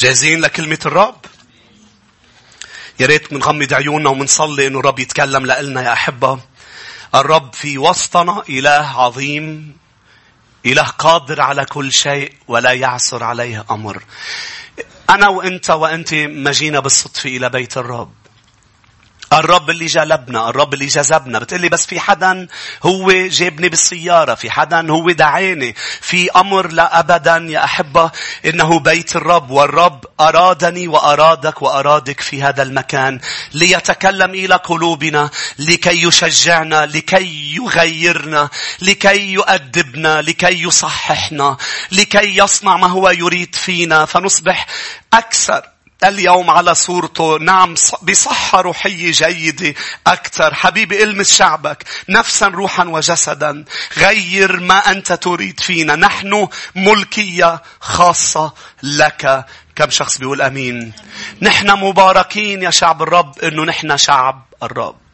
جاهزين لكلمة الرب؟ يا ريت بنغمض عيوننا ومنصلي إنه الرب يتكلم لنا يا أحبة. الرب في وسطنا إله عظيم إله قادر على كل شيء ولا يعثر عليه أمر. أنا وأنت وانت ما جينا بالصدفة إلى بيت الرب. الرب اللي جلبنا الرب اللي جذبنا. بتقلي بس في حدا هو جابني بالسيارة في حدا هو دعاني. في أمر لا أبدا يا أحبة إنه بيت الرب والرب أرادني وأرادك وأرادك في هذا المكان. ليتكلم إلى قلوبنا لكي يشجعنا لكي يغيرنا لكي يؤدبنا لكي يصححنا لكي يصنع ما هو يريد فينا. فنصبح أكثر اليوم على صورته. نعم بصحة روحية جيدة. أكثر. حبيبي إلمس شعبك. نفسا روحا وجسدا. غير ما أنت تريد فينا. نحن ملكية خاصة لك. كم شخص بيقول أمين؟ نحن مباركين يا شعب الرب أنه نحن شعب الرب.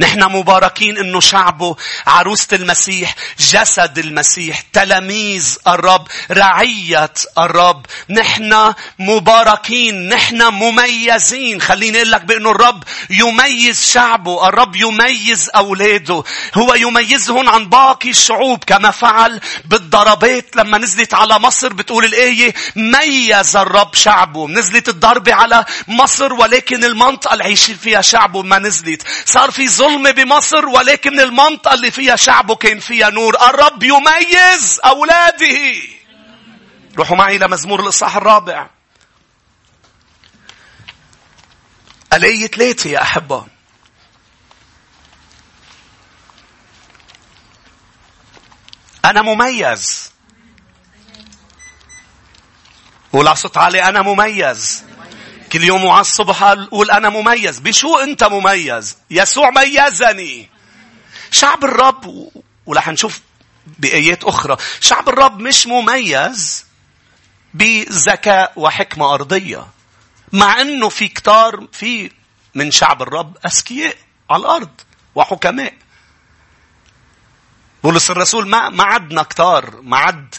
نحن مباركين إنه شعبه عروسة المسيح جسد المسيح تلاميذ الرب رعية الرب. نحن مباركين نحن مميزين. خليني أقول لك بإنه الرب يميز شعبه الرب يميز أولاده. هو يميزهم عن باقي الشعوب كما فعل بالضربات لما نزلت على مصر. بتقول الآية ميز الرب شعبه. نزلت الضربة على مصر ولكن المنطقة اللي عايشين فيها شعبه ما نزلت. صار في ظلم بمصر ولكن المنطقة اللي فيها شعبه كان فيها نور. الرب يميز أولاده. روحوا معي إلى مزمور الإصحاح الرابع. الآية ثلاثة يا أحبة. أنا مميز. قول على صوت عالي أنا مميز. كل يوم وعلى الصبح قول أنا مميز. بشو أنت مميز؟ يسوع ميزني. شعب الرب ورح نشوف بآيات أخرى. شعب الرب مش مميز بذكاء وحكمة أرضية. مع أنه في كتار في من شعب الرب أذكياء على الأرض وحكماء. بولس الرسول ما ما عدنا كتار ما عد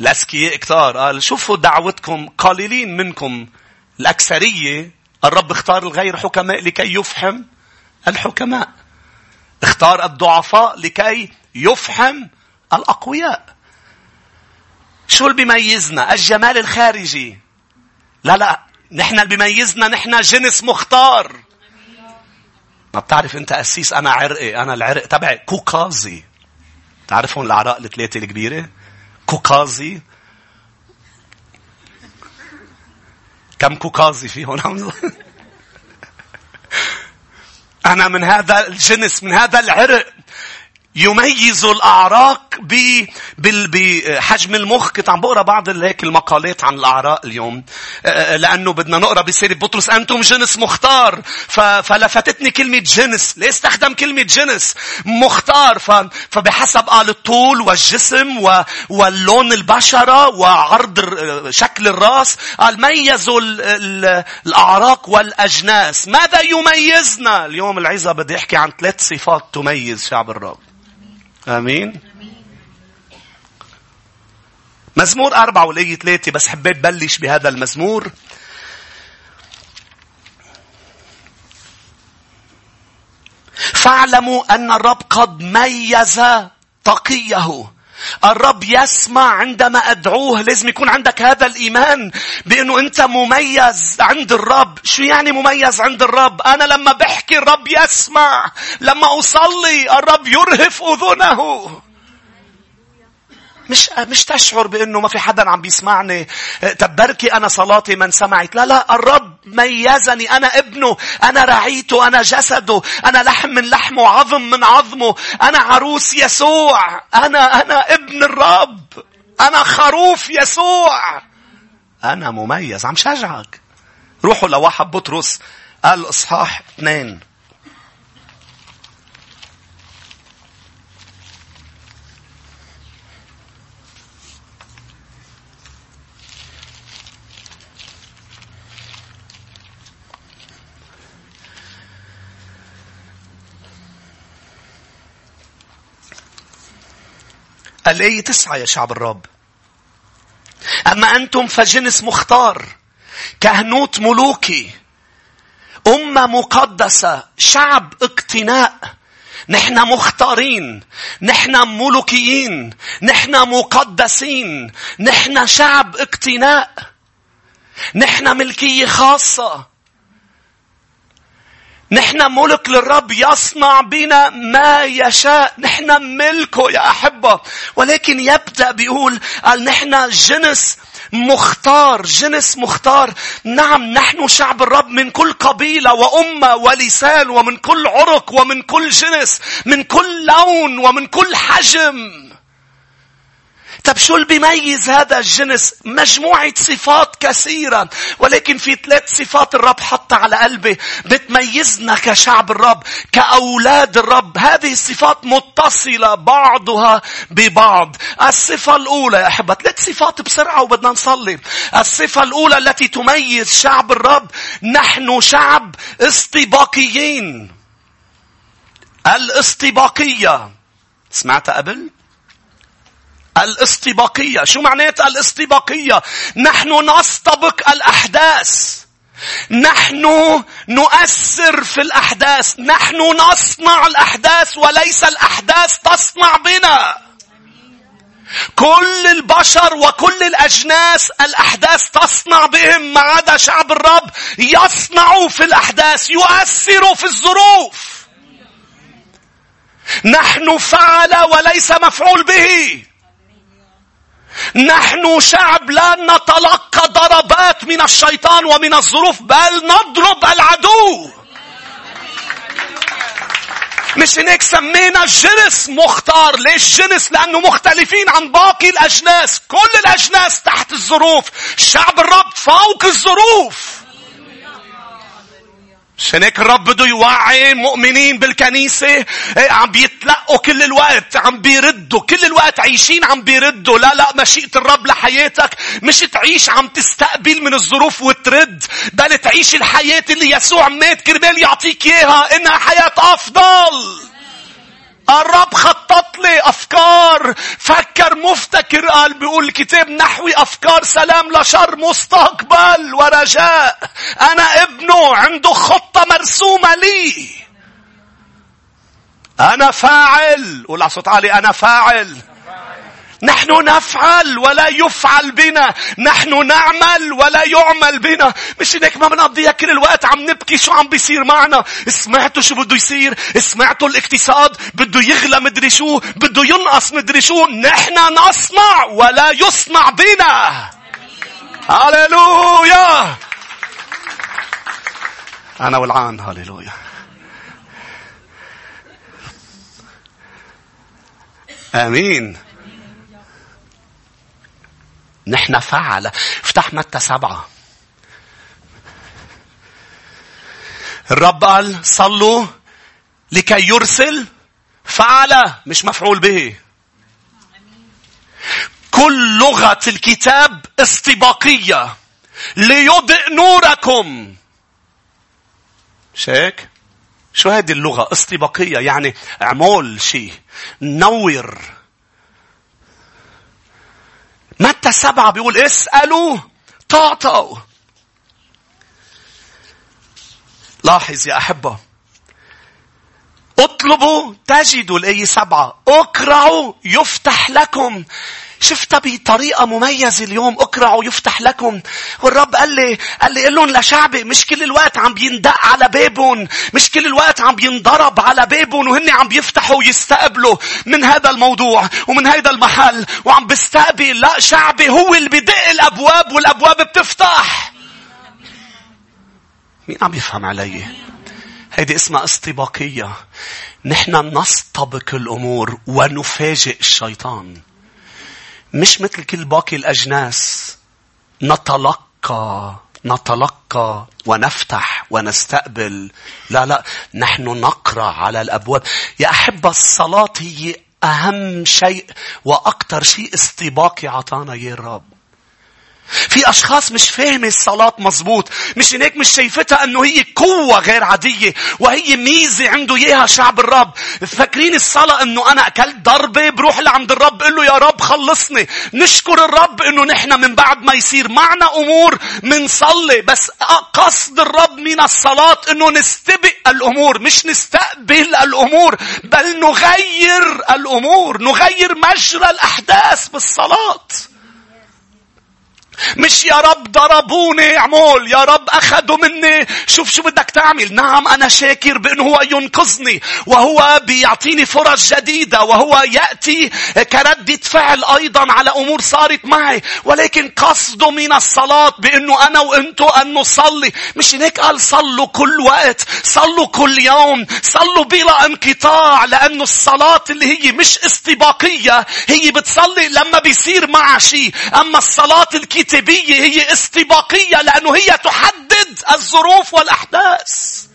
الأذكياء كتار. قال شوفوا دعوتكم قليلين منكم. الأكثرية الرب اختار الغير حكماء لكي يفهم الحكماء. اختار الضعفاء لكي يفهم الأقوياء. شو اللي بيميزنا؟ الجمال الخارجي. لا لا نحن اللي بيميزنا نحن جنس مختار. ما بتعرف انت قسيس أنا عرقي أنا العرق تبعي كوكازي. تعرفون الأعراق الثلاثة الكبيرة؟ كوكازي؟ كم كوكازي في هون؟ أنا من هذا الجنس من هذا العرق. يميز الأعراق بحجم المخ. كنت عم بقرأ بعض هيك المقالات عن الأعراق اليوم. لأنه بدنا نقرأ بسيرة بطرس. أنتم جنس مختار. فلفتتني كلمة جنس. ليه استخدم كلمة جنس؟ مختار. فبحسب قال الطول والجسم واللون البشرة وعرض شكل الرأس قال ميزوا الأعراق والأجناس. ماذا يميزنا؟ اليوم العزة بدي أحكي عن ثلاث صفات تميز شعب الرب. آمين. مزمور أربعة والآية ثلاثة بس حبيت بلش بهذا المزمور. فاعلموا أن الرب قد ميز تقيه. الرب يسمع عندما أدعوه. لازم يكون عندك هذا الإيمان بأنه أنت مميز عند الرب. شو يعني مميز عند الرب؟ أنا لما بحكي الرب يسمع. لما أصلي الرب يرهف أذنه. مش مش تشعر بأنه ما في حدا عم بيسمعني. تبركي أنا صلاتي من سمعت. لا لا الرب ميزني. أنا ابنه أنا رعيته أنا جسده أنا لحم من لحمه وعظم من عظمه. أنا عروس يسوع. أنا أنا ابن الرب. أنا خروف يسوع. أنا مميز. عم شجعك. روحوا لواحد بطرس. قال إصحاح اثنين. الآية تسعة يا شعب الرب. أما أنتم فجنس مختار كهنوت ملوكي أمة مقدسة شعب اقتناء نحن مختارين نحن ملوكيين نحن مقدسين نحن شعب اقتناء نحن ملكية خاصة نحن ملك للرب يصنع بنا ما يشاء. نحن ملكه يا أحبة. ولكن يبدأ بيقول قال نحن جنس مختار جنس مختار. نعم نحن شعب الرب من كل قبيلة وأمة ولسان ومن كل عرق ومن كل جنس من كل لون ومن كل حجم. طب شو اللي بيميز هذا الجنس؟ مجموعة صفات كثيرة ولكن في ثلاث صفات الرب حطها على قلبي. بتميزنا كشعب الرب كأولاد الرب. هذه الصفات متصلة بعضها ببعض. الصفة الأولى يا أحبة ثلاث صفات بسرعة وبدنا نصلي. الصفة الأولى التي تميز شعب الرب نحن شعب استباقيين. الأستباقية. سمعت قبل؟ الاستباقية. شو معنات الاستباقية؟ نحن نستبق الأحداث. نحن نؤثر في الأحداث. نحن نصنع الأحداث وليس الأحداث تصنع بنا. كل البشر وكل الأجناس الأحداث تصنع بهم. ما عدا شعب الرب يصنع في الأحداث يؤثر في الظروف. نحن فعل وليس مفعول به. نحن شعب لا نتلقى ضربات من الشيطان ومن الظروف بل نضرب العدو. مش هيك سمينا الجنس مختار؟ ليش جنس؟ لأنه مختلفين عن باقي الأجناس. كل الأجناس تحت الظروف. شعب الرب فوق الظروف. عشان هيك الرب بده يوعي مؤمنين بالكنيسة. إيه، عم بيتلقوا كل الوقت عم بيردوا كل الوقت عايشين عم بيردوا. لا لا مشيئة الرب لحياتك. مش تعيش عم تستقبل من الظروف وترد بل تعيش الحياة اللي يسوع مات كرمال يعطيك إياها. إنها حياة أفضل. الرب خطط لي أفكار. فكر مفتكر قال بيقول الكتاب نحوي أفكار سلام لشر مستقبل ورجاء. أنا ابنه عنده خطة مرسومة لي. أنا فاعل. قول على صوت عالي أنا فاعل. نحن نفعل ولا يفعل بنا. نحن نعمل ولا يعمل بنا. مش هيك ما بنقضيها كل الوقت عم نبكي شو عم بيصير معنا. سمعتوا شو بده يصير؟ سمعتوا الاقتصاد؟ بده يغلى مدري شو. بده ينقص مدري شو. نحن نصنع ولا يصنع بنا. هاليلويا أنا والعان. هاليلويا آمين. نحن فعل. افتح متى سبعة. الرب قال صلوا لكي يرسل فعل مش مفعول به. كل لغة الكتاب استباقية. ليضئ نوركم. شيك؟ شو هذه اللغة؟ استباقية يعني اعمل شيء. نور. متى سبعة بيقول اسألوا تعطوا لاحظ يا أحبة. اطلبوا تجدوا الآية سبعة. اقرعوا يفتح لكم. شفتها بطريقة مميزة اليوم اقرعوا يفتح لكم والرب قال لي قال لي قل لهم لشعبي مش كل الوقت عم بيندق على بابهم مش كل الوقت عم بينضرب على بابهم وهن عم بيفتحوا ويستقبلوا من هذا الموضوع ومن هذا المحل وعم بيستقبل لا شعبي هو اللي بدق الأبواب والأبواب بتفتح مين عم يفهم علي؟ هيدي اسمها استباقية. نحن نستبق الأمور ونفاجئ الشيطان. مش مثل كل باقي الأجناس. نتلقى نتلقى ونفتح ونستقبل. لا لا نحن نقرأ على الأبواب. يا أحب الصلاة هي أهم شيء وأكثر شيء استباقي عطانا يا الرب في أشخاص مش فاهمة الصلاة مزبوط. مش هيك مش شايفتها أنه هي قوة غير عادية. وهي ميزة عنده إياها شعب الرب. فاكرين الصلاة أنه أنا أكلت ضربة بروح لعند الرب قل له يا رب خلصني. نشكر الرب أنه نحن من بعد ما يصير معنا أمور منصلي. بس قصد الرب من الصلاة أنه نستبق الأمور. مش نستقبل الأمور. بل نغير الأمور. نغير مجرى الأحداث بالصلاة. مش يا رب ضربوني عمول يا رب أخذوا مني. شوف شو بدك تعمل. نعم أنا شاكر بأنه هو ينقذني وهو بيعطيني فرص جديدة وهو يأتي كردة فعل أيضا على أمور صارت معي. ولكن قصده من الصلاة بأنه أنا وأنتو أن نصلي. مش هيك قال صلوا كل وقت صلوا كل يوم صلوا بلا انقطاع لأنه الصلاة اللي هي مش استباقية هي بتصلي لما بيصير معها شيء. أما الصلاة الكتابية الكتابية هي استباقية لأنه هي تحدد الظروف والأحداث.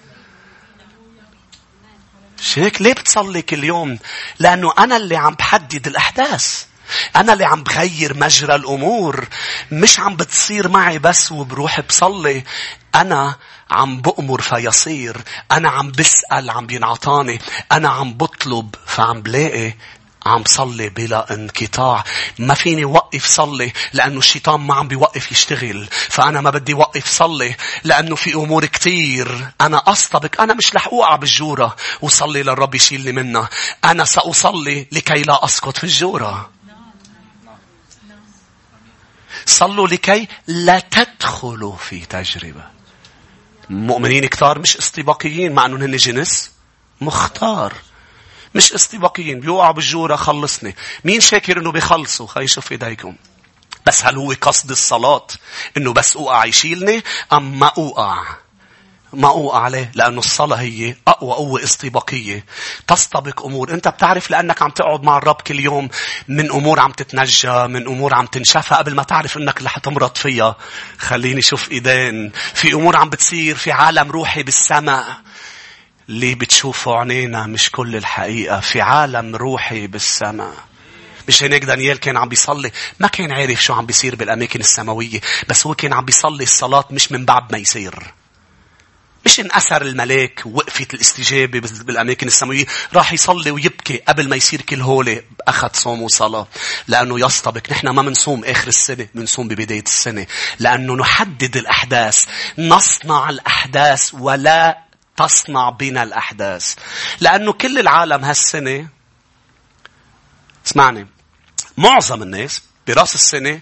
هيك ليه بتصلي كل يوم؟ لأنه أنا اللي عم بحدد الأحداث. أنا اللي عم بغير مجرى الأمور. مش عم بتصير معي بس وبروح بصلي. أنا عم بأمر فيصير. أنا عم بسأل عم بينعطاني. أنا عم بطلب فعم بلاقي عم صلي بلا انقطاع. ما فيني وقف صلي لأنه الشيطان ما عم بيوقف يشتغل. فأنا ما بدي وقف صلي لأنه في أمور كتير. أنا أصطبك. أنا مش رح أوقع بالجورة وصلي للرب يشيلني منها. أنا سأصلي لكي لا أسقط في الجورة. صلوا لكي لا تدخلوا في تجربة. مؤمنين كتار مش استباقيين مع أنهم هن جنس مختار. مش استباقيين بيوقعوا بالجورة خلصني. مين شاكر إنه بيخلصوا؟ خلي شوف ايديكم بس هل هو قصد الصلاة؟ إنه بس أوقع يشيلني؟ أم ما أوقع؟ ما أوقع عليه لأنه الصلاة هي أقوى قوة استباقية. تستبق أمور. أنت بتعرف لأنك عم تقعد مع الرب كل يوم من أمور عم تتنجى من أمور عم تنشفى. قبل ما تعرف إنك رح تمرض فيها خليني شوف إيدين. في أمور عم بتصير في عالم روحي بالسماء. اللي بتشوفه عينينا مش كل الحقيقة. في عالم روحي بالسماء. مش هيك دانيال كان عم بيصلي. ما كان عارف شو عم بيصير بالأماكن السماوية. بس هو كان عم بيصلي الصلاة مش من بعد ما يصير. مش انأثر الملاك وقفت الاستجابة بالأماكن السماوية. راح يصلي ويبكي قبل ما يصير كل هولي أخذ صوم وصلاة. لأنه يصطبك نحن ما منصوم آخر السنة منصوم ببداية السنة. لأنه نحدد الأحداث. نصنع الأحداث ولا تصنع بنا الأحداث. لأنه كل العالم هالسنة اسمعني معظم الناس براس السنة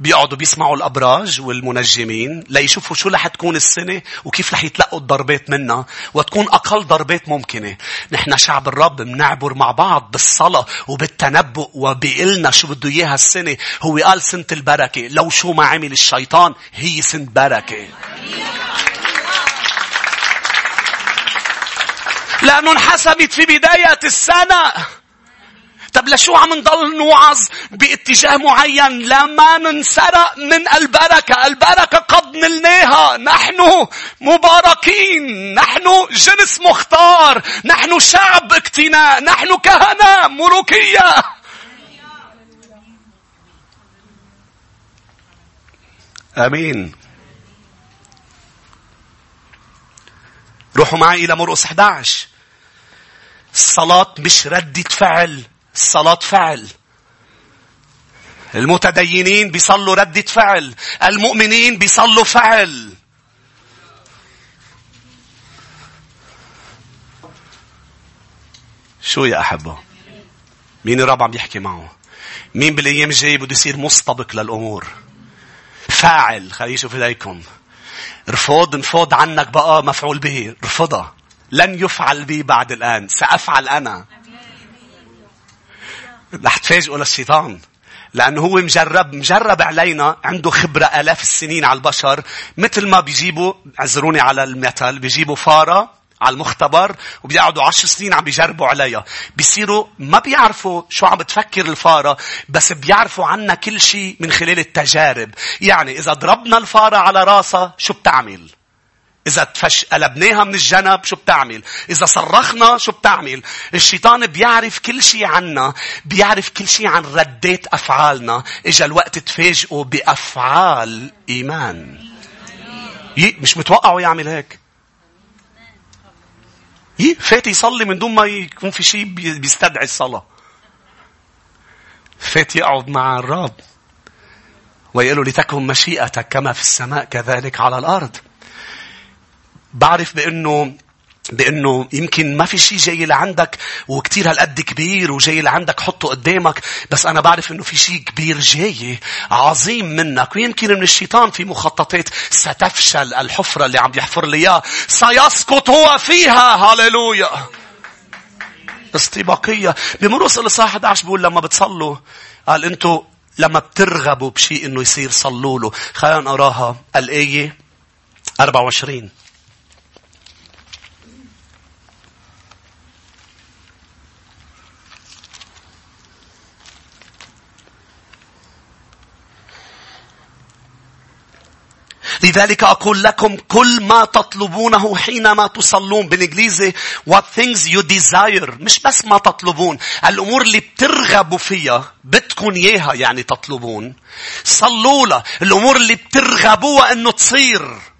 بيقعدوا بيسمعوا الأبراج والمنجمين ليشوفوا شو رح تكون السنة وكيف رح يتلقوا الضربات منها وتكون أقل ضربات ممكنة. نحن شعب الرب بنعبر مع بعض بالصلاة وبالتنبؤ وبيقلنا شو بده إياها السنة. هو قال سنة البركة. لو شو ما عمل الشيطان هي سنة بركة. لأنه انحسبت في بداية السنة. طب لشو عم نضل نوعظ باتجاه معين؟ لما ننسرق من البركة. البركة قد نلناها. نحن مباركين. نحن جنس مختار. نحن شعب اقتناء نحن كهنة ملوكية. آمين. روحوا معي إلى مرقس 11 الصلاة مش ردة فعل. الصلاة فعل. المتدينين بيصلوا ردة فعل. المؤمنين بيصلوا فعل. شو يا أحبة؟ مين الرب عم يحكي معه؟ مين بالأيام الجاية بده يصير مستبق للأمور؟ فاعل. خليه يشوف إيديكم. رفض نفض عنك بقى مفعول به. رفضها. لن يفعل بي بعد الآن. سأفعل أنا. رح تفاجئوا للشيطان. لأنه هو مجرب مجرب علينا عنده خبرة آلاف السنين على البشر. مثل ما بيجيبوا عذروني على المثل بيجيبوا فارة على المختبر وبيقعدوا عشر سنين عم بيجربوا عليها. بيصيروا ما بيعرفوا شو عم بتفكر الفارة بس بيعرفوا عنا كل شيء من خلال التجارب. يعني إذا ضربنا الفارة على راسها شو بتعمل؟ إذا تفش قلبناها من الجنب شو بتعمل؟ إذا صرخنا شو بتعمل؟ الشيطان بيعرف كل شيء عنا، بيعرف كل شيء عن ردات أفعالنا، إجا الوقت تفاجئوا بأفعال إيمان. مش متوقعوا يعمل هيك. يي فات يصلي من دون ما يكون في شيء بيستدعي الصلاة. فات يقعد مع الرب. ويقول له لتكن مشيئتك كما في السماء كذلك على الأرض. بعرف بأنه بأنه يمكن ما في شيء جاي لعندك وكتير هالقد كبير وجاي لعندك حطه قدامك بس أنا بعرف إنه في شيء كبير جاي عظيم منك. ويمكن من الشيطان في مخططات ستفشل الحفرة اللي عم يحفر لي إياها. سيسقط هو فيها. هاليلويا استباقية. بمرقس الاصحاح 11 بيقول لما بتصلوا قال أنتوا لما بترغبوا بشيء إنه يصير صلوا له. خلينا نقراها. الآية 24 لذلك أقول لكم كل ما تطلبونه حينما تصلون بالإنجليزي what things you desire. مش بس ما تطلبون الأمور اللي بترغبوا فيها بدكم إياها يعني تطلبون. صلوا لها. الأمور اللي بترغبوها أنه تصير.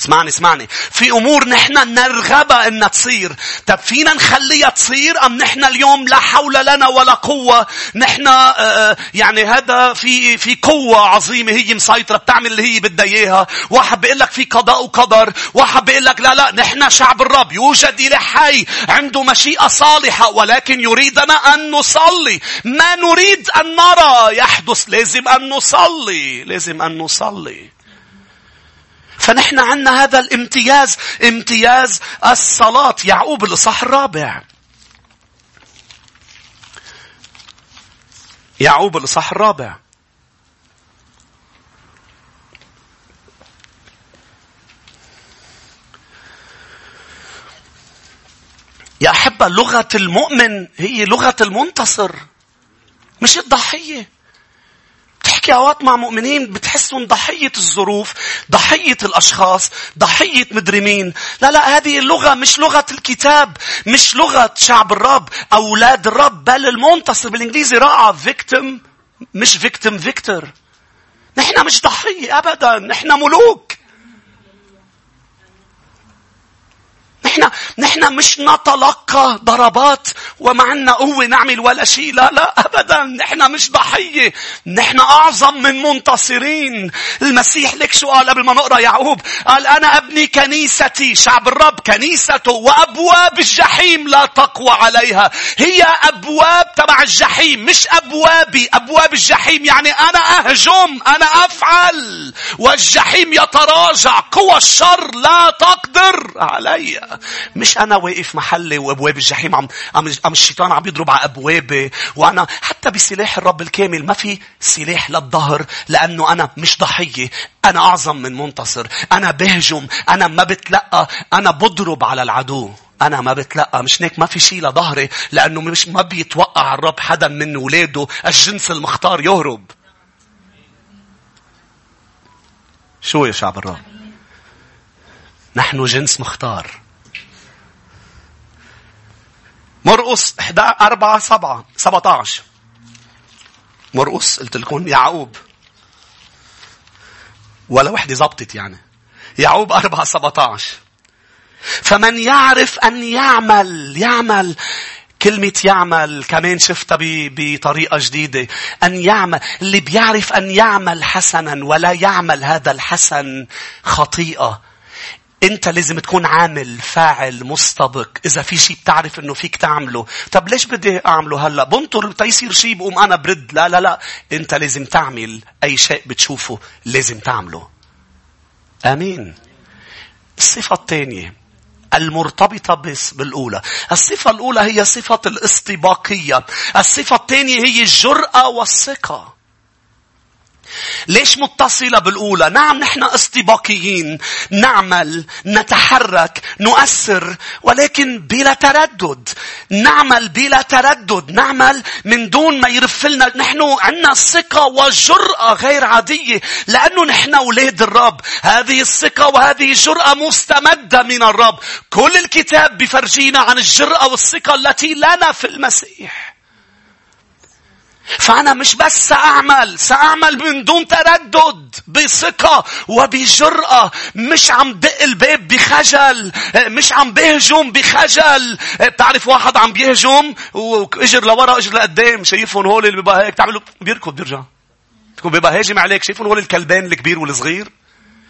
اسمعني اسمعني. في أمور نحن نرغبها انها تصير. طب فينا نخليها تصير أم نحن اليوم لا حول لنا ولا قوة؟ نحن آه، آه، يعني هذا في في قوة عظيمة هي مسيطرة بتعمل اللي هي بدها إياها. واحد بيقول لك في قضاء وقدر. واحد بيقول لك لا لا نحن شعب الرب يوجد اله حي عنده مشيئة صالحة ولكن يريدنا أن نصلي. ما نريد أن نرى. يحدث لازم أن نصلي لازم أن نصلي. فنحن عندنا هذا الامتياز امتياز الصلاة. يعقوب الإصحاح الرابع. يعقوب الإصحاح الرابع. يا أحبة لغة المؤمن هي لغة المنتصر مش الضحية. بتحكي أوقات مع مؤمنين بتحسهم ضحية الظروف، ضحية الأشخاص، ضحية مدري مين. لا لا هذه اللغة مش لغة الكتاب، مش لغة شعب الرب، أولاد الرب، بل المنتصر بالإنجليزي رائع victim مش victim victor. نحن مش ضحية ابدا، نحن ملوك. نحن نحن مش نتلقى ضربات ومعنا قوة نعمل ولا شيء لا لا أبدا. نحن مش ضحية. نحن أعظم من منتصرين. المسيح لك شو قال قبل ما نقرأ؟ يعقوب قال أنا أبني كنيستي. شعب الرب كنيسته وأبواب الجحيم لا تقوى عليها. هي أبواب تبع الجحيم مش أبوابي. أبواب الجحيم يعني أنا أهجم أنا أفعل. والجحيم يتراجع. قوى الشر لا تقدر علي مش أنا واقف محلي وأبواب الجحيم عم, عم, عم الشيطان عم يضرب على أبوابي وأنا حتى بسلاح الرب الكامل ما في سلاح للظهر لأنه أنا مش ضحية أنا أعظم من منتصر أنا بهجم أنا ما بتلقى أنا بضرب على العدو أنا ما بتلقى مش هيك ما في شيء لظهري لأنه مش ما بيتوقع الرب حدا من ولاده الجنس المختار يهرب. شو يا شعب الرب؟ نحن جنس مختار. مرقص 4 7 17 مرقص قلت لكم يعقوب ولا وحدة زبطت يعني يعقوب 4 17 فمن يعرف أن يعمل يعمل كلمة يعمل كمان شفتها بطريقة جديدة. أن يعمل. اللي بيعرف أن يعمل حسنا ولا يعمل هذا الحسن خطيئة. انت لازم تكون عامل فاعل مستبق إذا في شيء بتعرف إنه فيك تعمله طب ليش بدي أعمله هلأ بنطر تيصير شيء بقوم أنا برد لا لا لا انت لازم تعمل أي شيء بتشوفه لازم تعمله آمين الصفة الثانية المرتبطة بس بالأولى. الصفة الأولى هي صفة الاستباقية. الصفة الثانية هي الجرأة والثقة. ليش متصلة بالأولى؟ نعم نحن استباقيين. نعمل نتحرك نؤثر ولكن بلا تردد. نعمل بلا تردد. نعمل من دون ما يرف لنا. نحن عندنا ثقة وجرأة غير عادية. لأنه نحن أولاد الرب. هذه الثقة وهذه الجرأة مستمدة من الرب. كل الكتاب بفرجينا عن الجرأة والثقة التي لنا في المسيح. فأنا مش بس سأعمل سأعمل من دون تردد بثقة وبجرأة. مش عم دق الباب بخجل مش عم بهجم بخجل. بتعرف واحد عم بيهجم وإجر لورا اجر لقدام شايفهم هول اللي بيبقى هيك. تعملوا بيركض بيرجع. تكون بيبقى هاجم عليك. شايفهم هول الكلبين الكبير والصغير.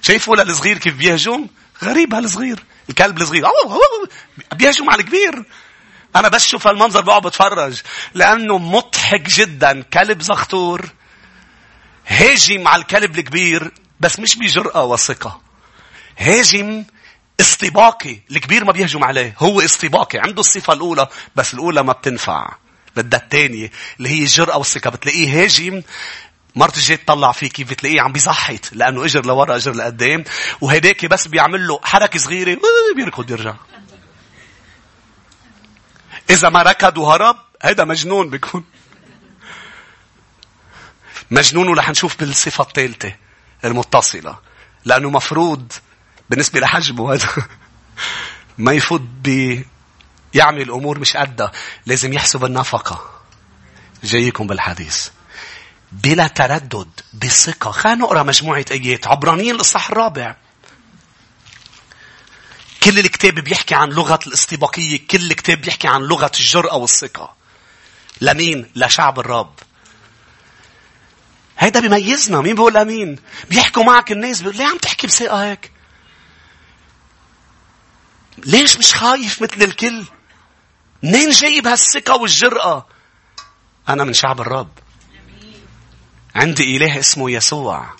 شايفوا للصغير كيف بيهجم؟ غريب هالصغير. الكلب الصغير. بيهجم على الكبير. أنا بس شوف هالمنظر بقعد بتفرج لأنه مضحك جدا. كلب زغطور هاجم على الكلب الكبير بس مش بجرأة وثقة. هاجم استباقي الكبير ما بيهجم عليه هو استباقي عنده الصفة الأولى بس الأولى ما بتنفع. بدها الثانية اللي هي الجرأة والثقة بتلاقيه هاجم مرت جاي تطلع فيه كيف بتلاقيه عم بيزحت لأنه إجر لورا إجر لقدام. وهداك بس بيعمل له حركة صغيرة بيركض يرجع إذا ما ركض وهرب هيدا مجنون بيكون. مجنون ورح نشوف بالصفة الثالثة المتصلة لأنه مفروض بالنسبة لحجمه هذا ما يفوت ب يعمل أمور مش قدها لازم يحسب النفقة. جايكم بالحديث. بلا تردد بثقة. خلينا نقرأ مجموعة آيات. عبرانيين الإصحاح الرابع. كل الكتاب بيحكي عن لغة الاستباقية. كل الكتاب بيحكي عن لغة الجرأة والثقة. لمين؟ لشعب الرب. هيدا بيميزنا. مين بيقول أمين؟ بيحكوا معك الناس بيقول ليه عم تحكي بثقة هيك؟ ليش مش خايف مثل الكل؟ منين جايب هالثقة والجرأة؟ أنا من شعب الرب. عندي إله اسمه يسوع.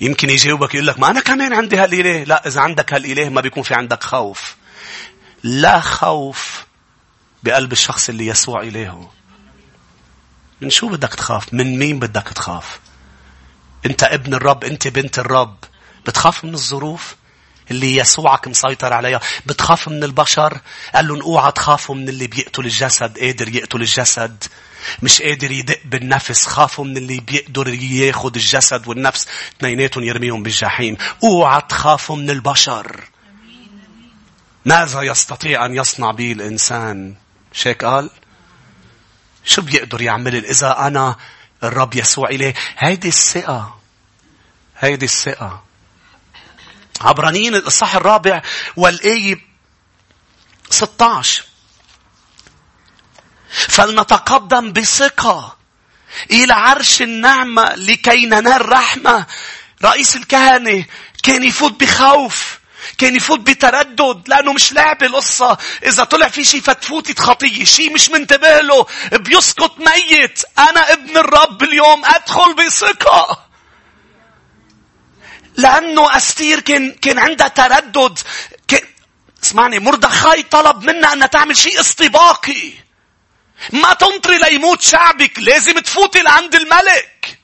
يمكن يجاوبك يقول لك ما أنا كمان عندي هالإله. لا إذا عندك هالإله ما بيكون في عندك خوف. لا خوف بقلب الشخص اللي يسوع إلهه. من شو بدك تخاف؟ من مين بدك تخاف؟ أنت ابن الرب، أنت بنت الرب. بتخاف من الظروف؟ اللي يسوعك مسيطر عليها. بتخاف من البشر؟ قال لهم اوعى تخافوا من اللي بيقتل الجسد. قادر يقتل الجسد. مش قادر يدق بالنفس. خافوا من اللي بيقدر ياخد الجسد والنفس. اثنيناتهم يرميهم بالجحيم. اوعى تخافوا من البشر. ماذا يستطيع أن يصنع به الإنسان؟ شيك قال شو بيقدر يعمل؟ إذا أنا الرب يسوع إليه. هيدي الثقة. هيدي الثقة. عبرانيين الإصحاح الرابع والآية 16 فلنتقدم بثقة إلى عرش النعمة لكي ننال رحمة. رئيس الكهنة كان يفوت بخوف. كان يفوت بتردد لأنه مش لعبة القصة. إذا طلع في شيء فتفوتة خطية. شيء مش منتبه له. بيسقط ميت. أنا ابن الرب اليوم أدخل بثقة. لأنه أستير كان, كان عندها تردد. كان... اسمعني مردخاي طلب منا أن تعمل شيء استباقي. ما تنطري ليموت شعبك. لازم تفوتي لعند الملك.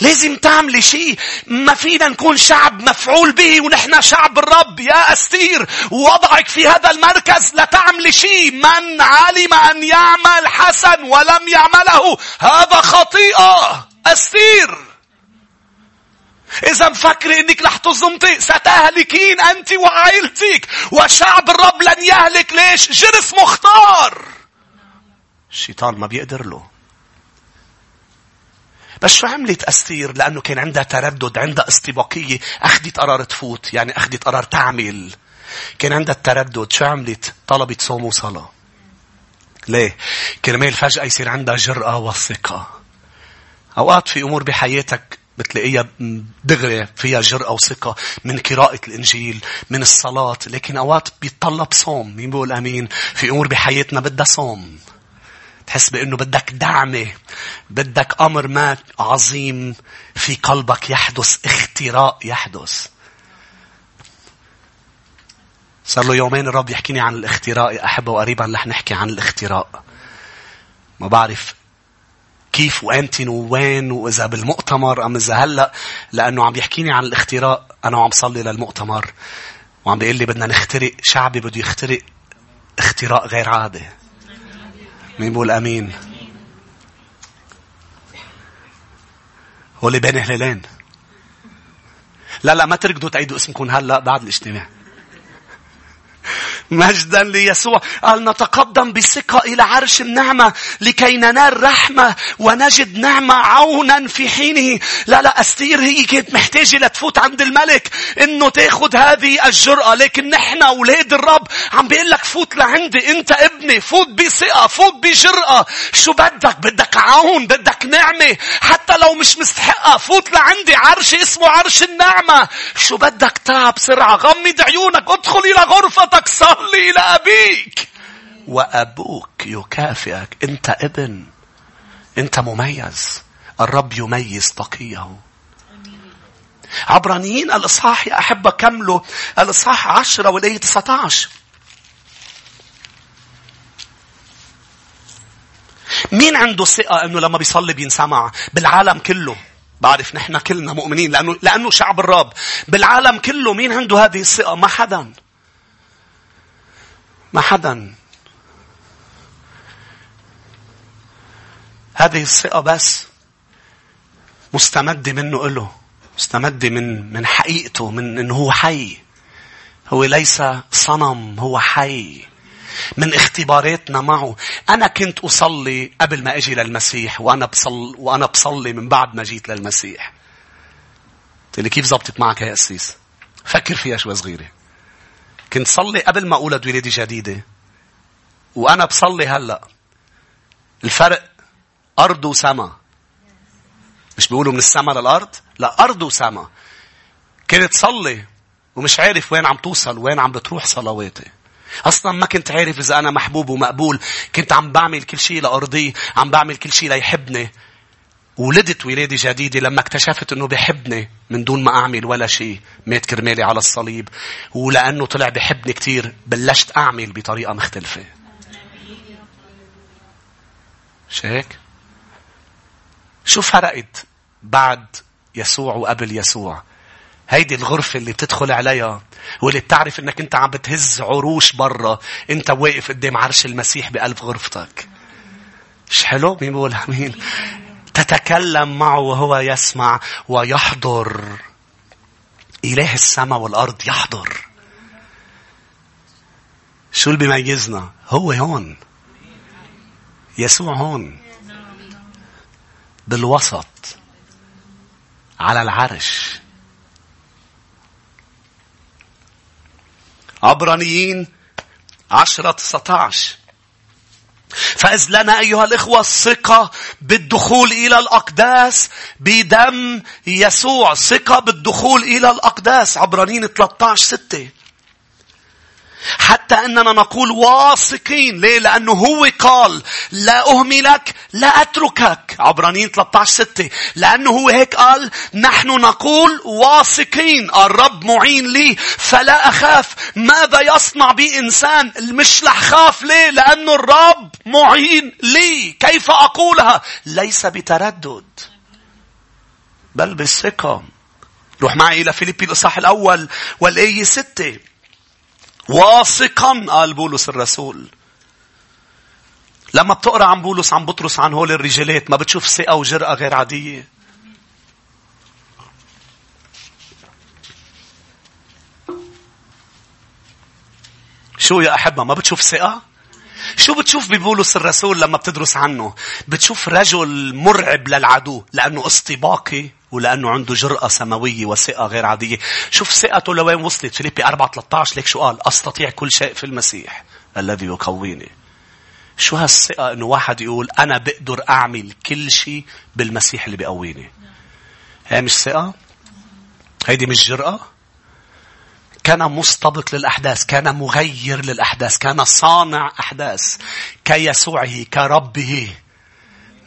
لازم تعملي شيء. ما فينا نكون شعب مفعول به ونحن شعب الرب. يا أستير وضعك في هذا المركز لتعملي شيء. من علم أن يعمل حسن ولم يعمله؟ هذا خطيئة. أستير! إذا مفكري إنك رح تظمتي ستهلكين أنت وعائلتك وشعب الرب لن يهلك ليش جرس مختار الشيطان ما بيقدر له. بس شو عملت أستير؟ لأنه كان عندها تردد، عندها استباقية، أخذت قرار تفوت، يعني أخذت قرار تعمل. كان عندها التردد، شو عملت؟ طلبت صوم وصلاة. ليه؟ كرمال فجأة يصير عندها جرأة وثقة. أوقات في أمور بحياتك بتلاقيها دغري فيها جرأة وثقة من قراءة الإنجيل من الصلاة لكن أوقات بيتطلب صوم مين بيقول أمين؟ في أمور بحياتنا بدها صوم. تحس بأنه بدك دعمة بدك أمر ما عظيم في قلبك يحدث اختراء يحدث. صار له يومين الرب يحكيني عن الاختراء يا أحبة وقريبا رح نحكي عن الاختراء ما بعرف كيف وامتى ووين وإذا بالمؤتمر أم إذا هلأ لأنه عم يحكيني عن الاختراق أنا وعم صلي للمؤتمر. وعم بيقول لي بدنا نخترق شعبي بده يخترق اختراق غير عادي. مين بقول أمين؟ هو اللي بين هلالين لا لا ما تركضوا تعيدوا اسمكم هلأ بعد الاجتماع. مجدا ليسوع. قال نتقدم بثقة إلى عرش النعمة لكي ننال رحمة ونجد نعمة عونا في حينه. لا لا أستير هي كانت محتاجة لتفوت عند الملك إنه تاخد هذه الجرأة. لكن نحن أولاد الرب عم بيقول لك فوت لعندي. أنت ابني. فوت بثقة. فوت بجرأة. شو بدك؟ بدك عون. بدك نعمة. حتى لو مش مستحقة. فوت لعندي. عرش اسمه عرش النعمة. شو بدك؟ تعب بسرعة غمض عيونك. ادخل إلى غرفتك. صار. صلي إلى أبيك. وأبوك يكافئك. أنت ابن. أنت مميز. الرب يميز تقيه عبرانيين الإصحاح يا أحبة كملوا. الإصحاح عشرة والآية 19 مين عنده ثقة أنه لما بيصلي بينسمع؟ بالعالم كله. بعرف نحن كلنا مؤمنين لأنه, لأنه شعب الرب. بالعالم كله مين عنده هذه الثقة؟ ما حدا. ما حدا هذه الثقة بس مستمدة منه له مستمدة من من حقيقته من انه هو حي. هو ليس صنم هو حي. من اختباراتنا معه. أنا كنت أصلي قبل ما أجي للمسيح وأنا بصل وأنا بصلي من بعد ما جيت للمسيح. لي كيف زبطت معك يا قسيس؟ فكر فيها شوي صغيرة. كنت صلي قبل ما أولد ولادة جديدة. وأنا بصلي هلأ. الفرق أرض وسما. مش بيقولوا من السما للأرض؟ لا أرض وسما. كنت صلي ومش عارف وين عم توصل وين عم بتروح صلواتي. أصلا ما كنت عارف إذا أنا محبوب ومقبول. كنت عم بعمل كل شيء لأرضيه. عم بعمل كل شيء ليحبني. ولدت ولادة جديدة لما اكتشفت إنه بحبني من دون ما أعمل ولا شيء مات كرمالي على الصليب ولأنه طلع بحبني كتير بلشت أعمل بطريقة مختلفة هيك؟ شو فرقت بعد يسوع وقبل يسوع؟ هيدي الغرفة اللي بتدخل عليها واللي بتعرف إنك أنت عم بتهز عروش برا أنت واقف قدام عرش المسيح بقلب غرفتك. مش حلو؟ مين بيقول امين؟ تتكلم معه وهو يسمع ويحضر. إله السماء والأرض يحضر. شو اللي بيميزنا؟ هو هون. يسوع هون. بالوسط. على العرش. عبرانيين عشرة 19 فإذ لنا أيها الإخوة الثقة بالدخول إلى الأقداس بدم يسوع. ثقة بالدخول إلى الأقداس. عبرانيين 13 6. حتى أننا نقول واثقين. ليه؟ لأنه هو قال لا أهملك لا أتركك. عبرانيين 13 6. لأنه هو هيك قال نحن نقول واثقين. الرب معين لي فلا أخاف. ماذا يصنع بي إنسان؟ مش رح خاف ليه؟ لأنه الرب معين لي. كيف أقولها؟ ليس بتردد. بل بالثقة. روح معي إلى فيليبي الإصحاح الأول والآية ستة. واثقا قال بولس الرسول لما بتقرأ عن بولس عن بطرس عن هول الرجالات ما بتشوف ثقة وجرأة غير عادية شو يا أحبة ما بتشوف ثقة؟ شو بتشوف ببولس الرسول لما بتدرس عنه؟ بتشوف رجل مرعب للعدو لأنه استباقي ولأنه عنده جرأة سماوية وثقة غير عادية. شوف ثقته لوين وصلت. فيليبي 4 13 ليك شو قال؟ أستطيع كل شيء في المسيح الذي يقويني. شو هالثقة إنه واحد يقول أنا بقدر أعمل كل شيء بالمسيح اللي بيقويني. هي مش ثقة؟ هيدي مش جرأة؟ كان مستبق للأحداث كان مغير للأحداث كان صانع أحداث كيسوعه كربه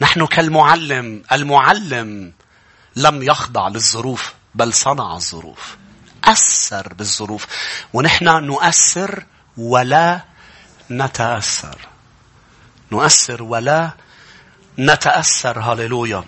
نحن كالمعلم المعلم لم يخضع للظروف بل صنع الظروف. أثر بالظروف. ونحن نؤثر ولا نتأثر. نؤثر ولا نتأثر. هاليلويا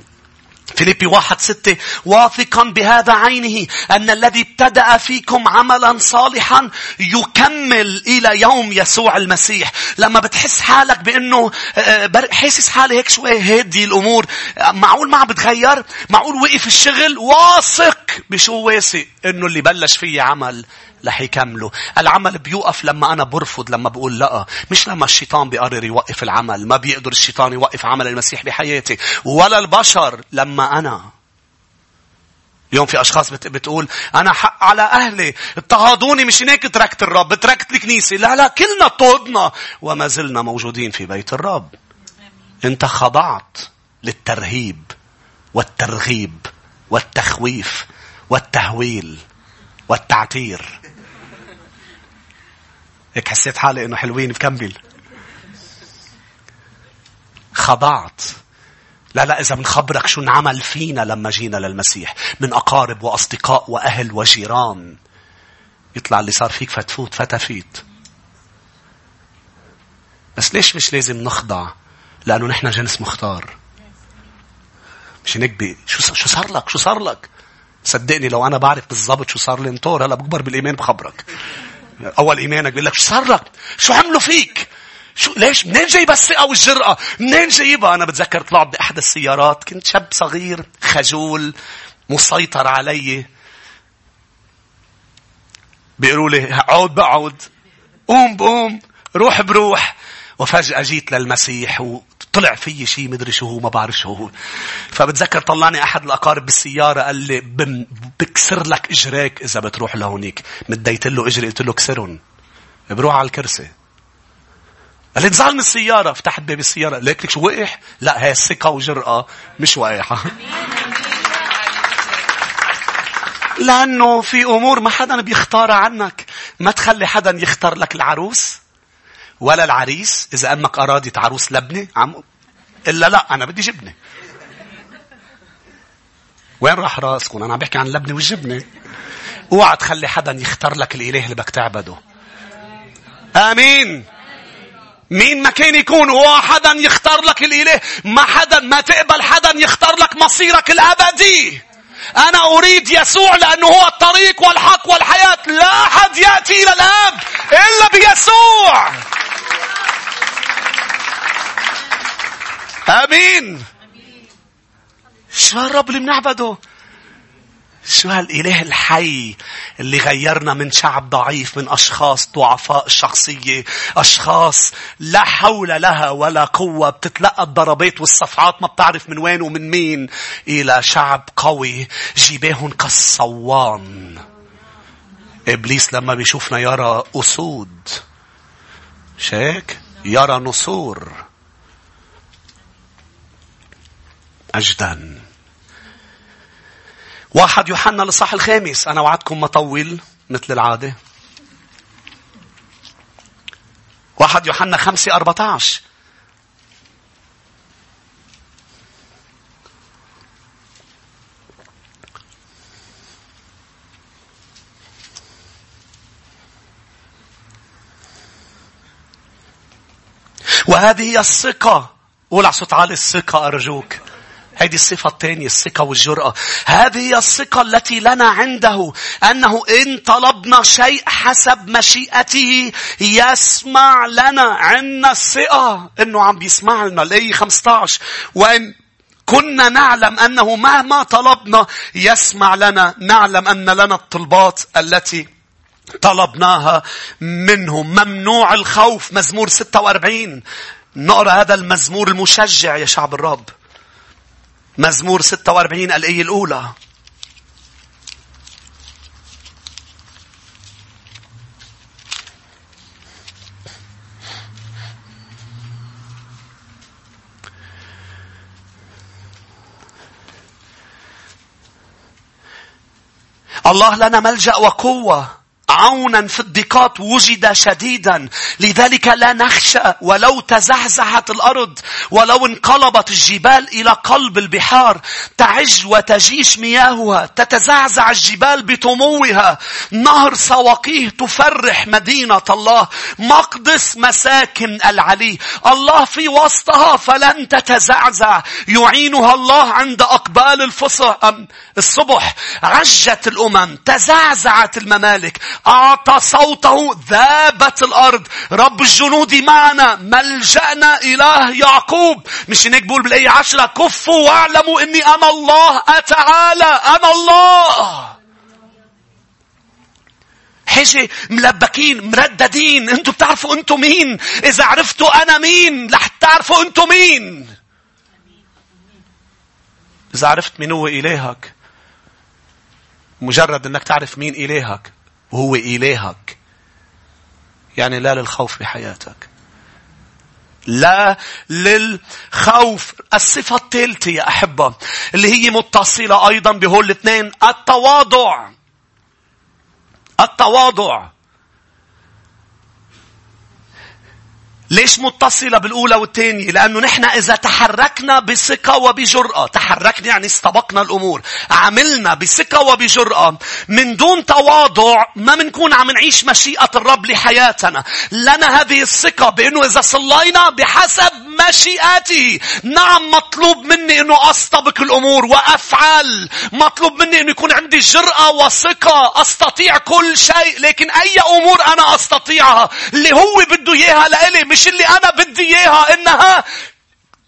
فيليبي واحد ستة واثقا بهذا عينه أن الذي ابتدأ فيكم عملا صالحا يكمل إلى يوم يسوع المسيح. لما بتحس حالك بأنه آه، آه، حاسس حالي هيك شوي هدي الأمور. معقول ما بتغير؟ معقول وقف الشغل؟ واثق بشو واثق أنه اللي بلش فيه عمل رح يكملوا. العمل بيوقف لما أنا برفض لما بقول لا. مش لما الشيطان بيقرر يوقف العمل. ما بيقدر الشيطان يوقف عمل المسيح بحياتي. ولا البشر. لما أنا. اليوم في أشخاص بتقول أنا حق على أهلي. اضطهدوني مش هيك تركت الرب. تركت الكنيسة. لا لا كلنا طودنا وما زلنا موجودين في بيت الرب. أنت خضعت للترهيب والترغيب والتخويف والتهويل. والتعتير هيك حسيت حالي إنه حلوين بكمل. خضعت. لا لا إذا بنخبرك شو انعمل فينا لما جينا للمسيح. من أقارب وأصدقاء وأهل وجيران. يطلع اللي صار فيك فتفوت فتفيت بس ليش مش لازم نخضع؟ لأنه نحن جنس مختار. مش هيك شو شو صار لك؟ شو صار لك؟ صدقني لو أنا بعرف بالضبط شو صار لي انطور هلا بكبر بالإيمان بخبرك. أول إيمانك بيقول لك شو صار لك؟ شو عملوا فيك؟ شو ليش؟ منين جايبة الثقة والجرأة؟ منين جايبها؟ أنا بتذكر طلعت بأحد السيارات كنت شاب صغير خجول مسيطر علي. بيقولوا لي عود بقعد قوم بقوم روح بروح. وفجأة جيت للمسيح وطلع في شيء مدري شو هو ما بعرف شو هو. فبتذكر طلعني أحد الأقارب بالسيارة قال لي بكسر لك إجريك إذا بتروح لهونيك. مديت له إجري قلت له كسرهم. بروح على الكرسي. قال لي انزل من السيارة. فتحت باب السيارة. ليك لك شو وقح؟ لا هي ثقة وجرأة مش واقحة. لأنه في أمور ما حدا بيختارها عنك. ما تخلي حدا يختار لك العروس. ولا العريس إذا أمك أرادت عروس لبنة عم إلا لا أنا بدي جبنة. وين راح راسكم أنا عم بحكي عن اللبنة والجبنة اوعى تخلي حدا يختار لك الإله اللي بدك تعبده. آمين. مين ما كان يكون هو حدا يختار لك الإله ما حدا ما تقبل حدا يختار لك مصيرك الأبدي. أنا أريد يسوع لأنه هو الطريق والحق والحياة. لا أحد يأتي إلى الآب إلا بيسوع. آمين. شو هالرب اللي بنعبده. شو هالإله الحي اللي غيرنا من شعب ضعيف من أشخاص ضعفاء الشخصية أشخاص لا حول لها ولا قوة بتتلقى الضربات والصفعات ما بتعرف من وين ومن مين. إلى شعب قوي جباهن كالصوان. إبليس لما بيشوفنا يرى أسود. شيك يرى نسور. مجدا واحد يوحنا للصح الخامس. أنا وعدكم مطول مثل العادة. واحد يوحنا خمسة أربعة عشر وهذه هي الثقة. قول على صوت عالي الثقة أرجوك. هذه الصفة الثانية الثقة والجرأة. هذه هي الثقة التي لنا عنده أنه إن طلبنا شيء حسب مشيئته يسمع لنا عنا الثقة. أنه عم بيسمع لنا الآية 15 وإن كنا نعلم أنه مهما طلبنا يسمع لنا نعلم أن لنا الطلبات التي طلبناها منهم. ممنوع الخوف. مزمور 46 نقرأ هذا المزمور المشجع يا شعب الرب. مزمور 46 الآية الأولى. الله لنا ملجأ وقوة. عونا في الضيقات وجد شديدا. لذلك لا نخشى ولو تزحزحت الأرض ولو انقلبت الجبال إلى قلب البحار. تعج وتجيش مياهها تتزعزع الجبال بطموها. نهر سواقيه تفرح مدينة الله. مقدس مساكن العلي. الله في وسطها فلن تتزعزع. يعينها الله عند أقبال الفصح. الصبح عجت الأمم تزعزعت الممالك. أعطى صوته ذابت الأرض. رب الجنود معنا ملجأنا إله يعقوب. مش هيك بقول بالآية عشرة. كفوا واعلموا إني أنا الله. أتعالى أنا الله. حجي ملبكين مرددين. أنتوا بتعرفوا أنتوا مين. إذا عرفتوا أنا مين رح تعرفوا أنتوا مين. إذا عرفت مين هو إلهك مجرد إنك تعرف مين إلهك. وهو الهك يعني لا للخوف بحياتك لا للخوف. الصفة الثالثة يا أحبة اللي هي متصلة أيضا بهول الاثنين التواضع. التواضع. ليش متصلة بالأولى والثانية؟ لأنه نحن إذا تحركنا بثقة وبجرأة، تحركنا يعني استبقنا الأمور، عملنا بثقة وبجرأة، من دون تواضع ما بنكون عم نعيش مشيئة الرب لحياتنا. لنا هذه الثقة بأنه إذا صلينا بحسب مشيئته، نعم مطلوب مني أنه أستبق الأمور وأفعل. مطلوب مني أنه يكون عندي جرأة وثقة، أستطيع كل شيء، لكن أي أمور أنا أستطيعها، اللي هو بده إياها لإلي مش اللي أنا بدي إياها إنها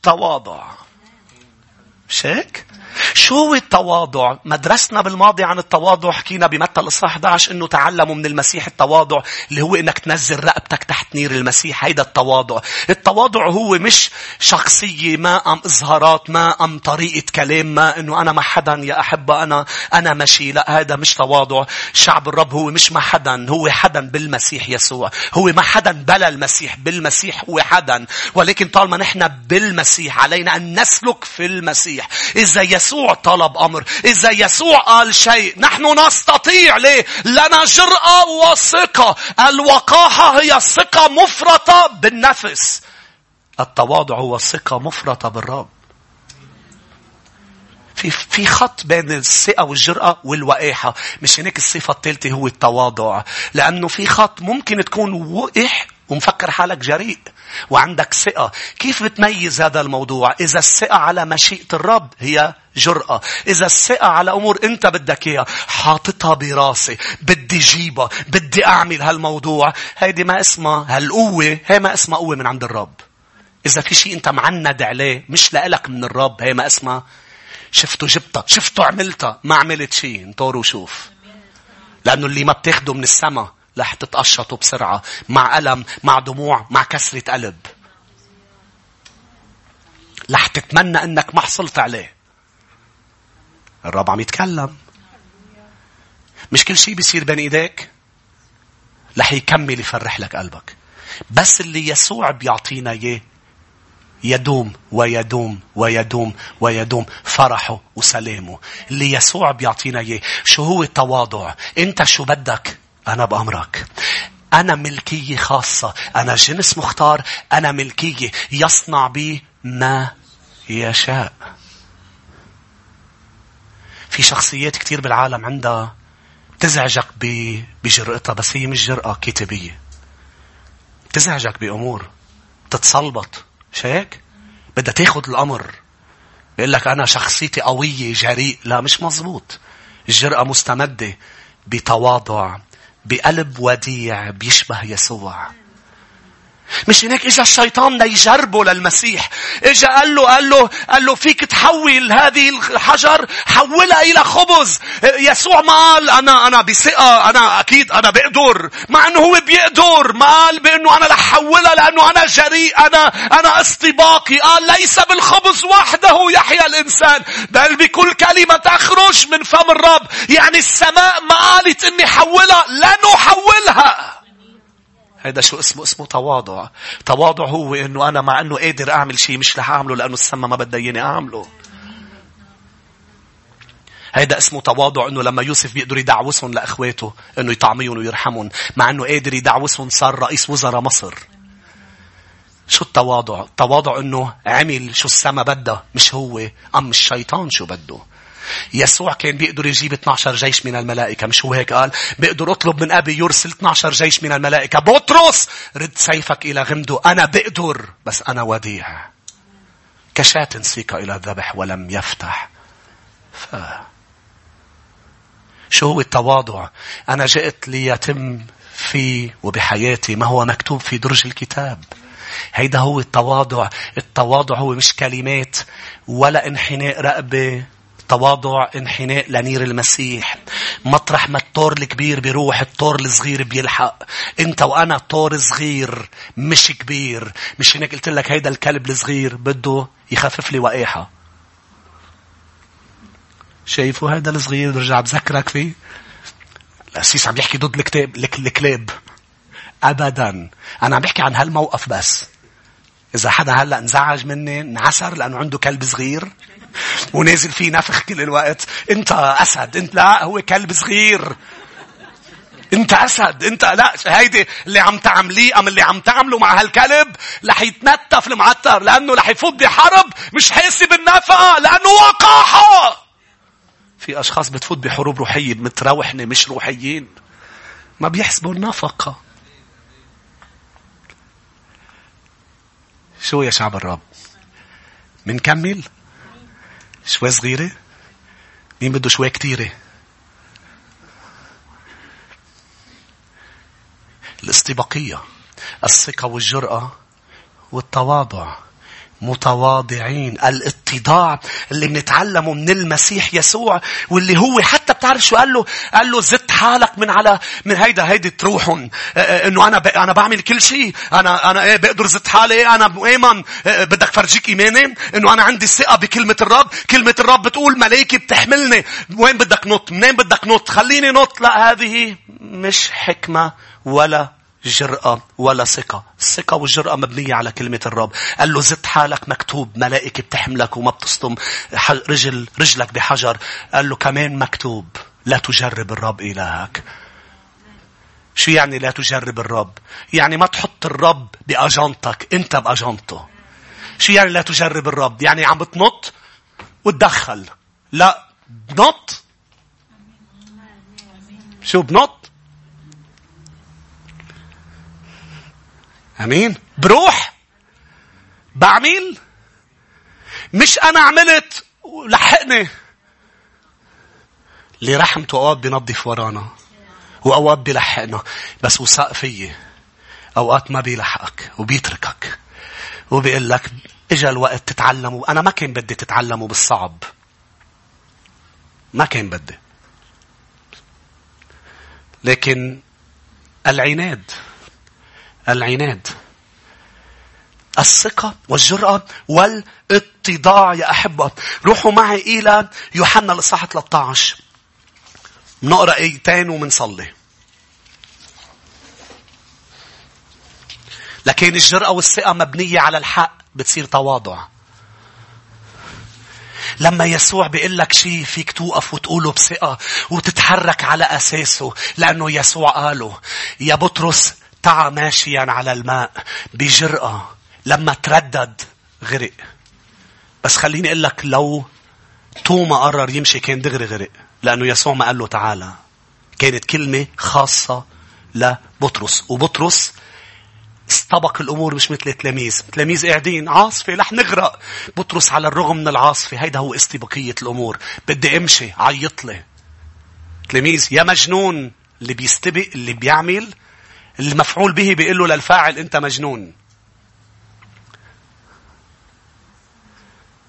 تواضع. مش هيك؟ شو هو التواضع؟ مدرسنا بالماضي عن التواضع حكينا بمثل الإصحاح 11 إنه تعلموا من المسيح التواضع اللي هو إنك تنزل رقبتك تحت نير المسيح هيدا التواضع. التواضع هو مش شخصية ما أم إظهارات ما أم طريقة كلام ما إنه أنا مع حدا يا أحبة أنا أنا ماشي لا هذا مش تواضع. شعب الرب هو مش مع حدا هو حدا بالمسيح يسوع. هو ما حدا بلا المسيح بالمسيح هو حدا ولكن طالما نحن بالمسيح علينا أن نسلك في المسيح. إذا يسوع يسوع طلب أمر. إذا يسوع قال شيء نحن نستطيع ليه؟ لنا جرأة وثقة. الوقاحة هي ثقة مفرطة بالنفس. التواضع هو ثقة مفرطة بالرب. في في خط بين الثقة والجرأة والوقاحة. مش هناك الصفة الثالثة هو التواضع. لأنه في خط ممكن تكون وقح ومفكر حالك جريء وعندك ثقة. كيف بتميز هذا الموضوع؟ إذا الثقة على مشيئة الرب هي جرأة. إذا الثقة على أمور أنت بدك إياها حاططها براسي بدي جيبها بدي أعمل هالموضوع هيدي ما اسمها هالقوة هي ما اسمها قوة من عند الرب. إذا في شيء أنت معند عليه مش لإلك من الرب هي ما اسمها شفته جبتها شفته عملتها ما عملت شيء انطر وشوف لأنه اللي ما بتاخده من السماء رح تتقشطه بسرعة مع ألم مع دموع مع كسرة قلب. رح تتمنى إنك ما حصلت عليه. الرب عم يتكلم. مش كل شيء بيصير بين إيديك. رح يكمل يفرح لك قلبك. بس اللي يسوع بيعطينا إياه يدوم ويدوم ويدوم ويدوم فرحه وسلامه. اللي يسوع بيعطينا إياه شو هو التواضع؟ أنت شو بدك؟ أنا بأمرك أنا ملكية خاصة أنا جنس مختار أنا ملكية يصنع بي ما يشاء في شخصيات كثير بالعالم عندها تزعجك بجرأتها بس هي مش جرأة كتابية. تزعجك بأمور. تتصلبط. مش هيك؟ بدها تاخذ الأمر. بيقول لك أنا شخصيتي قوية جريء. لا مش مزبوط. الجرأة مستمدة بتواضع بقلب وديع بيشبه يسوع. مش هناك اجى الشيطان ليجربه للمسيح. اجى قال له قال له قال له فيك تحول هذه الحجر حولها إلى خبز. يسوع ما قال أنا أنا بثقة أنا أكيد أنا بقدر. مع إنه هو بيقدر. ما قال بإنه أنا رح حولها لأنه أنا جريء أنا أنا استباقي. قال ليس بالخبز وحده يحيا الإنسان بل بكل كلمة تخرج من فم الرب. يعني السماء ما قالت إني حولها لن أحولها. هذا شو اسمه؟ اسمه تواضع. تواضع هو إنه أنا مع إنه قادر أعمل شيء مش رح أعمله لأنه السما ما بدها إياني أعمله. هيدا اسمه تواضع إنه لما يوسف بيقدر يدعوسهم لإخواته إنه يطعميهم ويرحمهم مع إنه قادر يدعوسهم صار رئيس وزراء مصر. شو التواضع؟ التواضع إنه عمل شو السما بدها مش هو أم الشيطان شو بده. يسوع كان بيقدر يجيب 12 جيش من الملائكة مش هو هيك قال؟ بيقدر اطلب من أبي يرسل 12 جيش من الملائكة. بطرس! رد سيفك إلى غمده. أنا بقدر بس أنا وديع. كشاة سيق إلى الذبح ولم يفتح. ف... شو هو التواضع؟ أنا جئت ليتم في وبحياتي ما هو مكتوب في درج الكتاب. هيدا هو التواضع. التواضع هو مش كلمات ولا انحناء رقبة. تواضع انحناء لنير المسيح. مطرح ما الطور الكبير بيروح الطور الصغير بيلحق. انت وأنا طور صغير مش كبير. مش هناك قلت لك هيدا الكلب الصغير بده يخفف لي وقاحة. شايفوا هذا الصغير؟ برجع بذكرك فيه. الأسيس عم يحكي ضد الكتاب الكلاب. أبدا. أنا عم بحكي عن هالموقف بس. إذا حدا هلأ انزعج مني انعسر لأنه عنده كلب صغير. ونازل فيه نفخ كل الوقت. انت أسد. انت لا هو كلب صغير. انت أسد. انت لا هيدي اللي عم تعمليه أم اللي عم تعمله مع هالكلب رح يتنتف المعتر لأنه رح يفوت بحرب مش حاسب النفقه لأنه وقاحة. في أشخاص بتفوت بحروب روحية متروحنة مش روحيين. ما بيحسبوا النفقة. شو يا شعب الرب؟ منكمل شوي صغيرة مين بده شوي كتيرة الاستباقية الثقة والجرأة والتواضع متواضعين. الاتضاع اللي بنتعلمه من المسيح يسوع واللي هو حتى بتعرف شو قال له؟ قال له زدت حالك من على من هيدا هيدي تروحهم إنه أنا. أنا بعمل كل شيء. أنا أنا إيه بقدر زدت حالي. أنا مؤمن بدك فرجيك إيماني. إنه أنا عندي ثقة بكلمة الرب. كلمة الرب بتقول ملائكة بتحملني. وين بدك نط؟ منين بدك نط؟ خليني نط. لا هذه مش حكمة ولا جرأة ولا ثقة. الثقة والجرأة مبنية على كلمة الرب. قال له زد حالك مكتوب ملائكة بتحملك وما بتصطم رجل رجلك بحجر. قال له كمان مكتوب لا تجرب الرب إلهك. شو يعني لا تجرب الرب؟ يعني ما تحط الرب بأجنطك، أنت بأجنطه. شو يعني لا تجرب الرب؟ يعني عم بتنط وتدخل. لا بنط شو بنط أمين؟ بروح. بعمل مش أنا عملت. لحقني. رحمته أوقات بينظف ورانا. وأوقات بيلحقنا. بس وثق فيي. أوقات ما بيلحقك. وبيتركك. وبيقول لك إجا الوقت تتعلموا أنا ما كان بدي تتعلموا بالصعب ما كان بدي. لكن العناد. العناد الثقة والجرأة والاتضاع يا أحبة. روحوا معي إلى يوحنا الإصحاح 13. نقرأ آيتين ومنصلي. لكن الجرأة والثقة مبنية على الحق بتصير تواضع. لما يسوع بيقول لك شيء فيك توقف وتقوله بثقة وتتحرك على أساسه لأنه يسوع قاله يا بطرس تعا ماشيا على الماء بجرأة لما تردد غرق. بس خليني أقول لك لو توما قرر يمشي كان دغري غرق لأنه يسوع ما قال له تعالى كانت كلمة خاصة لبطرس وبطرس استبق الأمور مش مثل التلاميذ التلاميذ قاعدين عاصفة رح نغرق. بطرس على الرغم من العاصفة هيدا هو استباقية الأمور. بدي أمشي عيط لي. تلاميذ يا مجنون اللي بيستبق اللي بيعمل المفعول به بيقول له للفاعل انت مجنون.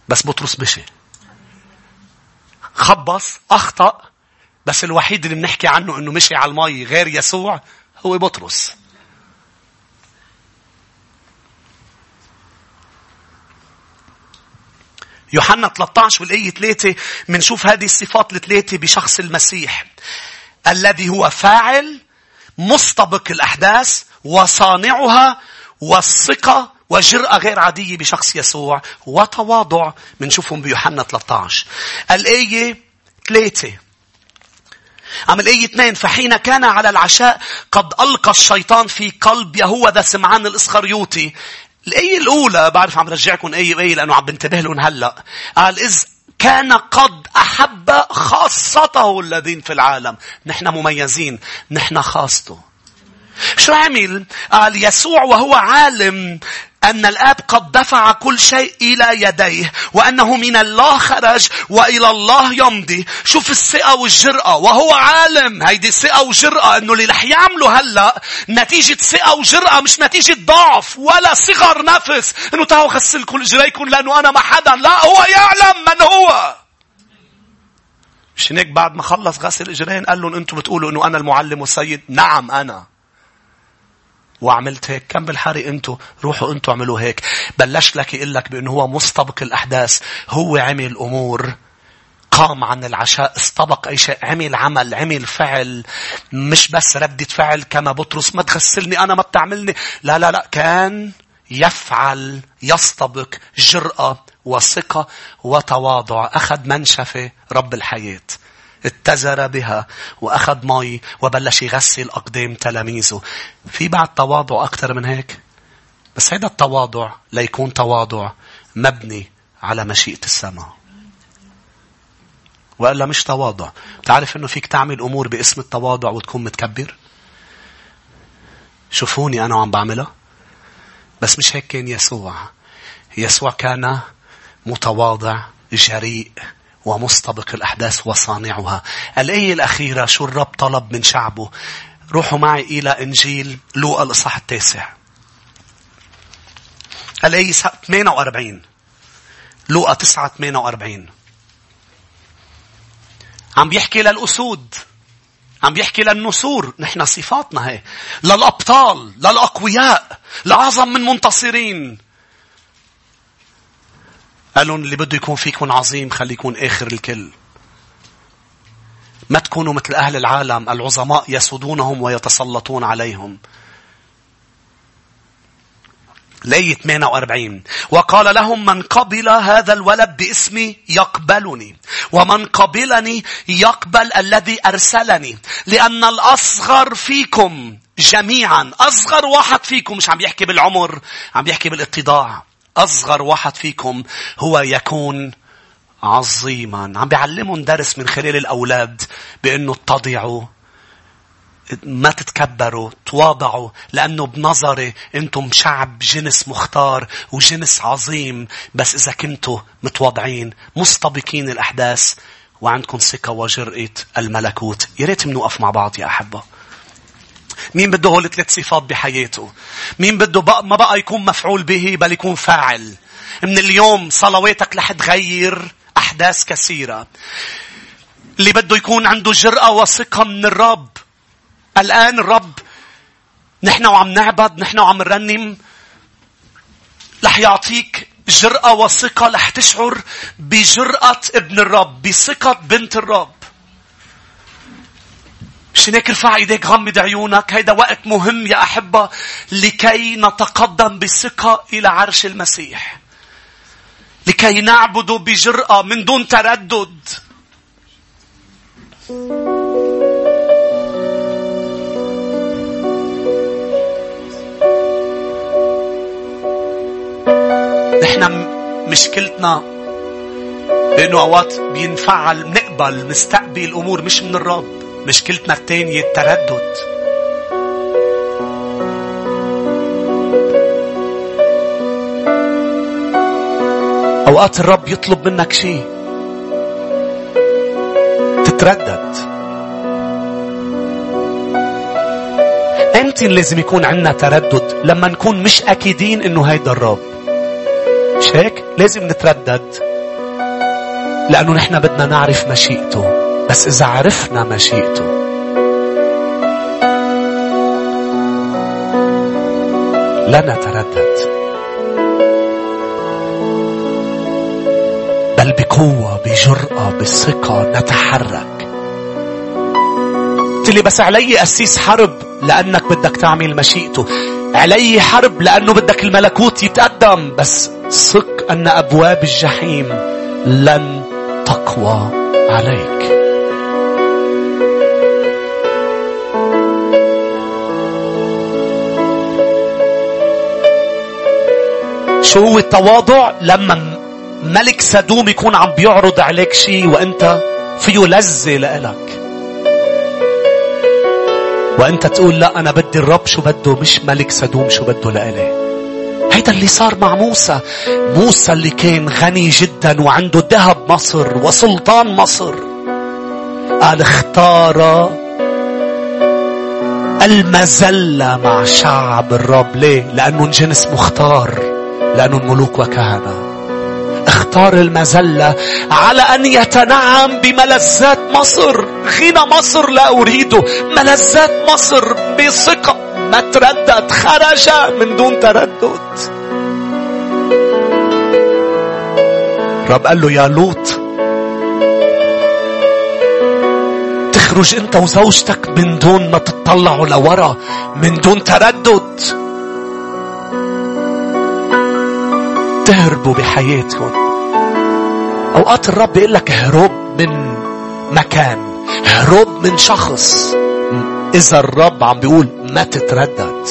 بس بطرس مشي خبص أخطأ بس الوحيد اللي بنحكي عنه إنه مشي على المي غير يسوع هو بطرس. يوحنا 13 والآية 3 بنشوف هذه الصفات الثلاثة بشخص المسيح. الذي هو فاعل مستبق الأحداث وصانعها والثقة وجرأة غير عادية بشخص يسوع وتواضع. بنشوفهم بيوحنا 13 الآية ثلاثة. عم الآية اثنين فحين كان على العشاء قد ألقى الشيطان في قلب يهوذا سمعان الإسخريوطي. الآية الأولى بعرف عم رجعكم آية بآية لأنه عم بنتبه لهم هلأ. قال إذ كان قد أحب خاصته الذين في العالم. نحن مميزين. نحن خاصته. شو عمل؟ قال يسوع وهو عالم أن الآب قد دفع كل شيء إلى يديه وأنه من الله خرج وإلى الله يمضي. شوف الثقة والجرأة وهو عالم. هيدي ثقة وجرأة أنه اللي رح يعمله هلأ نتيجة ثقة وجرأة مش نتيجة ضعف ولا صغر نفس. أنه تعالوا غسل كل جريكم لأنه أنا ما حدا. لا هو يعلم من هو. مش هيك بعد ما خلص غسل اجرين قال لهم أنتم بتقولوا إنه أنا المعلم والسيد. نعم أنا. وعملت هيك. كم بالحري انتو؟ روحوا انتو اعملوا هيك. بلش لك يقول لك بأنه هو مستبق الأحداث. هو عمل أمور. قام عن العشاء استبق أي شيء عمل عمل عمل فعل. مش بس ردة فعل كما بطرس ما تغسلني أنا ما بتعملني. لا لا لا. كان يفعل يستبق جرأة وثقة وتواضع. أخذ منشفة رب الحياة. اتزر بها وأخذ مي وبلش يغسل أقدام تلاميذه. في بعد تواضع أكثر من هيك؟ بس هذا التواضع ليكون تواضع مبني على مشيئة السماء. وإلا مش تواضع. بتعرف إنه فيك تعمل أمور باسم التواضع وتكون متكبر؟ شوفوني أنا وعم بعملها. بس مش هيك كان يسوع. يسوع كان متواضع جريء ومستبق الأحداث وصانعها. الآية الأخيرة شو الرب طلب من شعبه. روحوا معي إلى إنجيل لوقا الإصحاح التاسع. الآية 48. لوقا 9 48. عم بيحكي للأسود. عم بيحكي للنسور. نحن صفاتنا هي. للأبطال. للأقوياء. لأعظم من منتصرين. قال لهم اللي بده يكون فيكم عظيم خلي يكون آخر الكل. ما تكونوا مثل أهل العالم العظماء يسودونهم ويتسلطون عليهم. لية 48 وقال لهم من قبل هذا الولد باسمي يقبلني ومن قبلني يقبل الذي أرسلني لأن الأصغر فيكم جميعا أصغر واحد فيكم مش عم يحكي بالعمر عم يحكي بالاتضاع أصغر واحد فيكم هو يكون عظيما. عم بيعلمهم درس من خلال الأولاد بأنه اتضعوا ما تتكبروا تواضعوا لأنه بنظري أنتم شعب جنس مختار وجنس عظيم. بس إذا كنتوا متواضعين مستبقين الأحداث وعندكم ثقة وجرأة الملكوت. يا ريت منوقف مع بعض يا أحبة. مين بده هول ثلاث صفات بحياته؟ مين بده بقى ما بقى يكون مفعول به بل يكون فاعل؟ من اليوم صلواتك رح تغير أحداث كثيرة. اللي بده يكون عنده جرأة وثقة من الرب. الآن الرب نحن وعم نعبد نحن وعم نرنم رح يعطيك جرأة وثقة رح تشعر بجرأة ابن الرب بثقة بنت الرب مشان هيك ارفع ايديك غمض عيونك؟ هيدا وقت مهم يا أحبة لكي نتقدم بثقة إلى عرش المسيح. لكي نعبد بجرأة من دون تردد. نحن مشكلتنا انه أوقات بينفعل بنقبل نستقبل الأمور مش من الرب. مشكلتنا الثانية التردد. أوقات الرب يطلب منك شيء. تتردد. أنت لازم يكون عندنا تردد لما نكون مش أكيدين إنه هيدا الرب. مش هيك؟ لازم نتردد. لأنه نحن بدنا نعرف مشيئته. بس إذا عرفنا مشيئته لا نتردد. بل بقوة بجرأة بثقة نتحرك. قلت لي بس علي أسيس حرب لأنك بدك تعمل مشيئته علي حرب لأنه بدك الملكوت يتقدم. بس ثق أن أبواب الجحيم لن تقوى عليك. شو هو التواضع لما ملك سدوم يكون عم بيعرض عليك شيء وأنت فيه لذة لإلك. وأنت تقول لا أنا بدي الرب شو بده مش ملك سدوم شو بده لإلي. هيدا اللي صار مع موسى. موسى اللي كان غني جدا وعنده ذهب مصر وسلطان مصر. قال اختار المزلة مع شعب الرب. ليه؟ لأنه جنس مختار لأنه ملوك وكهنة اختار المزلة على أن يتنعم بملذات مصر. غنى مصر لا أريده ملذات مصر بثقة. ما تردد خرج من دون تردد. رب قال له يا لوط تخرج أنت وزوجتك من دون ما تطلعوا لورا من دون تردد. تهربوا بحياتهم أوقات الرب يقول لك اهرب من مكان اهرب من شخص. إذا الرب عم بيقول ما تتردد.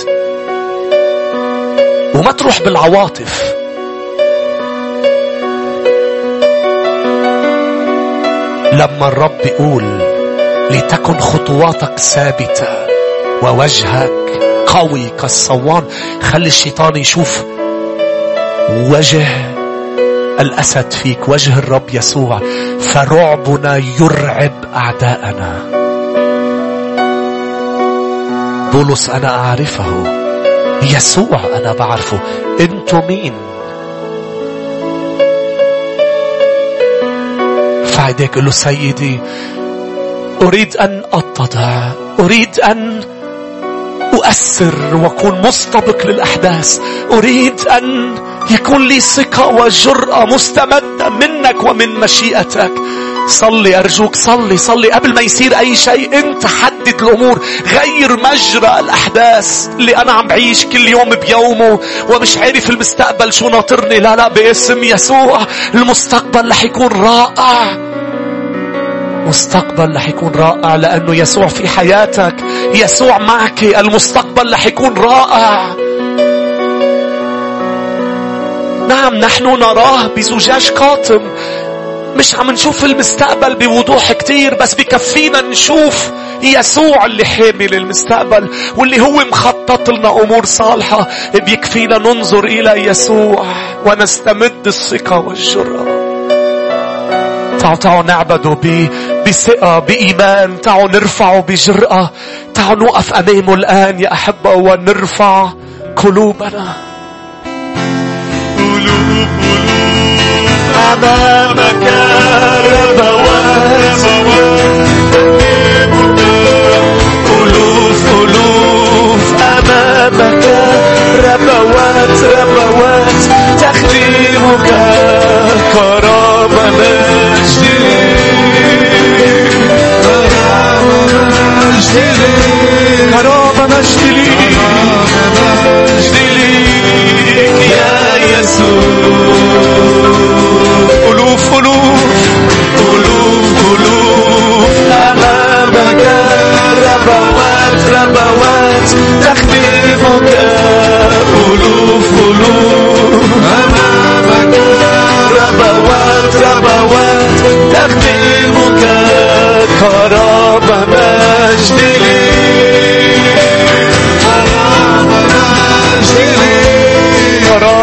وما تروح بالعواطف. لما الرب يقول لتكن خطواتك ثابتة ووجهك قوي كالصوان خلي الشيطان يشوف وجه الأسد فيك وجه الرب يسوع فرعبنا يرعب أعداءنا. بولس أنا أعرفه. يسوع أنا بعرفه. أنتم مين؟ فعديك له سيدي أريد أن أتضع أريد أن أؤثر وأكون مستبق للأحداث. أريد أن يكون لي ثقة وجرأة مستمدة منك ومن مشيئتك. صلي أرجوك صلي صلي. قبل ما يصير أي شيء أنت حدد الأمور. غير مجرى الأحداث اللي أنا عم بعيش كل يوم بيومه ومش عارف المستقبل شو ناطرني. لا لا باسم يسوع. المستقبل رح يكون رائع. مستقبل رح يكون رائع لأنه يسوع في حياتك. يسوع معك. المستقبل رح يكون رائع. نعم نحن نراه بزجاج قاتم مش عم نشوف المستقبل بوضوح كتير بس بكفينا نشوف يسوع اللي حامل المستقبل واللي هو مخطط لنا أمور صالحة. بيكفينا ننظر إلى يسوع ونستمد الثقة والجرأة. تعالوا تعالوا نعبده بثقة بإيمان. تعالوا نرفعه بجرأة. تعالوا نوقف أمامه الآن يا أحبة ونرفع قلوبنا. قلوب قلوب أمامك ربوات ألوف ألوف أمامك ربوات ربوات تخدمك كرامة كرامة مجد ليك مجد ليك يا يسوع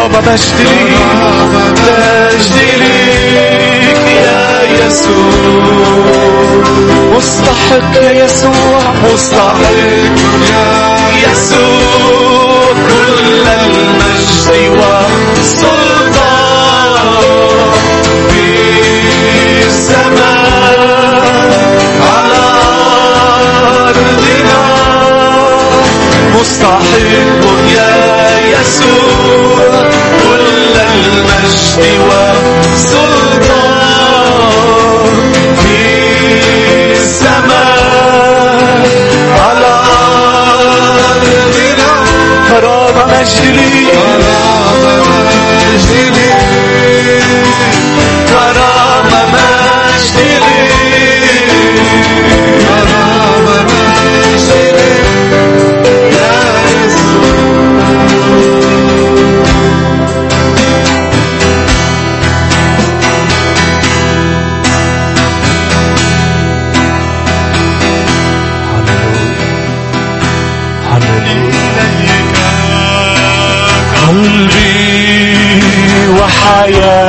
مجد مجد ليك يا يسوع. مستحق يا يسوع مستحق يا يسوع. كل المجد والسلطان في السماء على أرضنا. مستحق يا يسوع. المجد والسلطان في السماء. على أرضنا. كرامة مجد لي كرامة مجد Higher. Uh,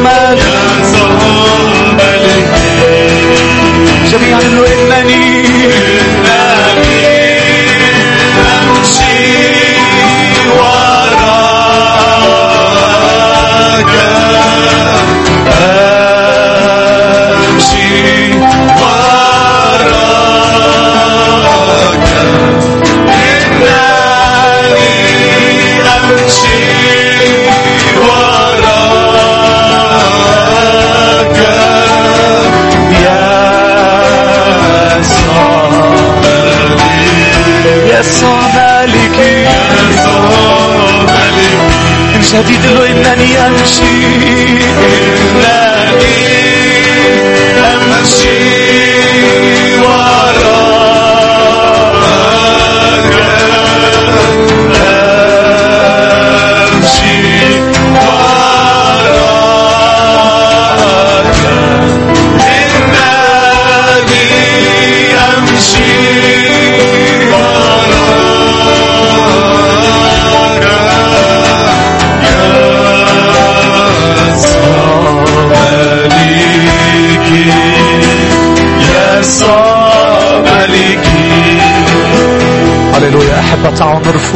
محمد. يا سهر ملكي جميعا نريد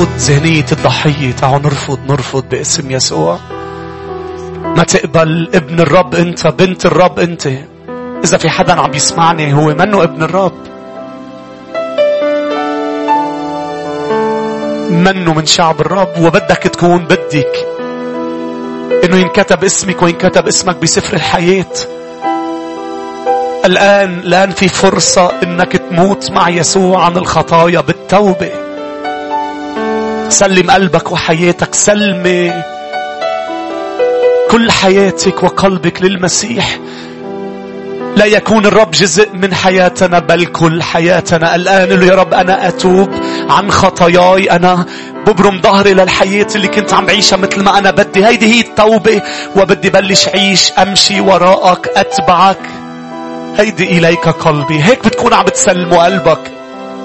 نرفض ذهنية الضحية. تعالوا نرفض نرفض باسم يسوع. ما تقبل ابن الرب أنت بنت الرب أنت. إذا في حدا عم يسمعني هو منه ابن الرب. منه من شعب الرب. وبدك تكون بدك. إنه ينكتب اسمك وينكتب اسمك بسفر الحياة. الآن الآن في فرصة إنك تموت مع يسوع عن الخطايا بالتوبة. سلم قلبك وحياتك سلمي. كل حياتك وقلبك للمسيح. لا يكون الرب جزء من حياتنا بل كل حياتنا. الآن له يا رب أنا أتوب عن خطاياي. أنا ببرم ظهري للحياة اللي كنت عم بعيشها مثل ما أنا بدي. هيدي هي التوبة وبدي بلش عيش أمشي وراءك أتبعك. هيدي إليك قلبي. هيك بتكون عم بتسلموا قلبك.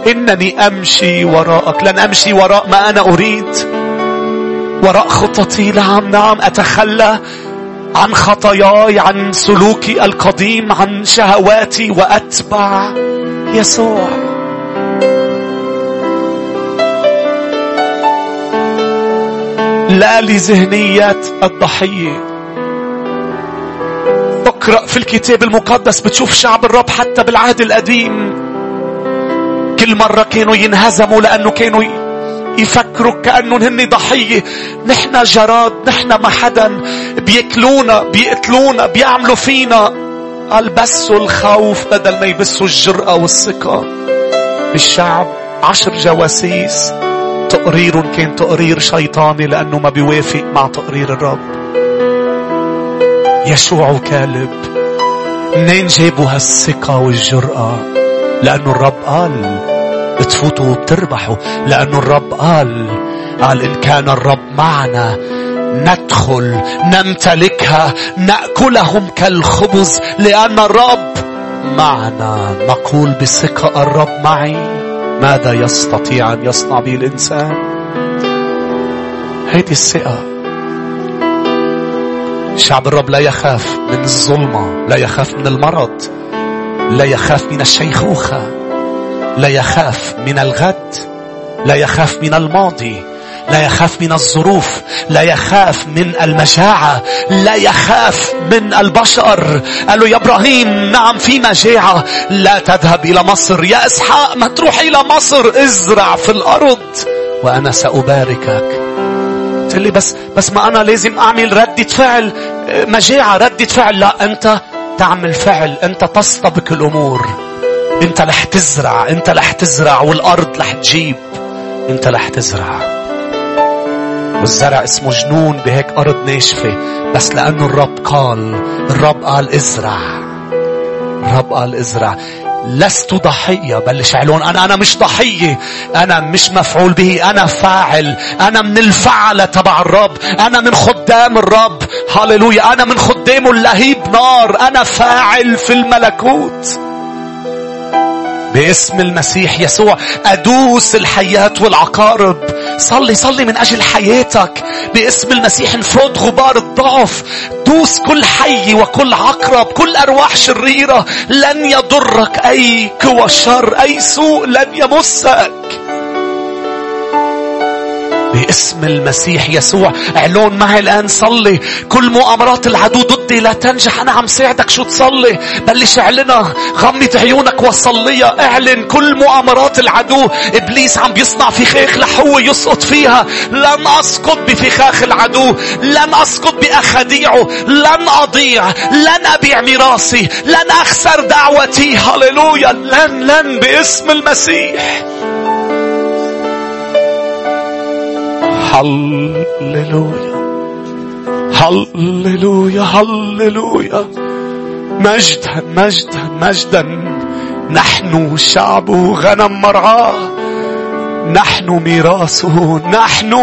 إنني أمشي وراءك. لن أمشي وراء ما أنا أريد. وراء خططي نعم نعم أتخلى عن خطاياي عن سلوكي القديم عن شهواتي وأتبع يسوع. لا لذهنية الضحية. اقرأ في الكتاب المقدس بتشوف شعب الرب حتى بالعهد القديم. كل مرة كانوا ينهزموا لأنه كانوا يفكروا كأنهم هن ضحية. نحن جراد نحن ما حدا بيأكلونا بيقتلونا بيعملوا فينا. قال بسوا الخوف بدل ما يبسوا الجرأة والثقة. الشعب عشر جواسيس. تقريرهم كان تقرير شيطاني لأنه ما بيوافق مع تقرير الرب. يشوع وكالب منين جابوا هالثقة والجرأة؟ لأنه الرب قال بتفوتوا وبتربحوا. لأنه الرب قال قال إن كان الرب معنا ندخل نمتلكها نأكلهم كالخبز لأن الرب معنا. نقول بثقة الرب معي. ماذا يستطيع أن يصنع به الإنسان؟ هيدي الثقة. شعب الرب لا يخاف من الظلمة لا يخاف من المرض. لا يخاف من الشيخوخة لا يخاف من الغد لا يخاف من الماضي لا يخاف من الظروف لا يخاف من المجاعة لا يخاف من البشر. قال له يا إبراهيم نعم في مجاعة لا تذهب إلى مصر يا إسحاق ما تروح إلى مصر ازرع في الأرض. وأنا سأباركك. قلت لي بس بس ما أنا لازم أعمل ردة فعل مجاعة ردة فعل. لا أنت تعمل فعل أنت تستبق الأمور. انت رح تزرع انت رح تزرع والارض رح تجيب. انت رح تزرع. والزرع اسمه جنون بهيك ارض ناشفة. بس لأنه الرب قال الرب قال ازرع. الرب قال ازرع. لست ضحية بلش علون أنا أنا مش ضحية. أنا مش مفعول به. أنا فاعل. أنا من الفعلة تبع الرب. أنا من خدام الرب. هللويا. أنا من خدامه اللهيب نار. أنا فاعل في الملكوت. باسم المسيح يسوع أدوس الحياة والعقارب. صلي صلي من أجل حياتك باسم المسيح انفض غبار الضعف. دوس كل حي وكل عقرب كل أرواح شريرة. لن يضرك أي قوى شر أي سوء لن يمسك. باسم المسيح يسوع. اعلون معي الآن صلي. كل مؤامرات العدو ضدي لا تنجح. أنا عم ساعدك شو تصلي؟ بلش اعلنها. غمض عيونك وصليها. اعلن كل مؤامرات العدو. إبليس عم بيصنع فخاخ لحو يسقط فيها. لن أسقط بفخاخ العدو. لن أسقط بأخديعه. لن أضيع. لن أبيع ميراثي. لن أخسر دعوتي. هللويا. لن لن باسم المسيح. هللويا هللويا هللويا مجدا مجدا مجدا نحن شعبه غنم مرعاه نحن ميراثه نحن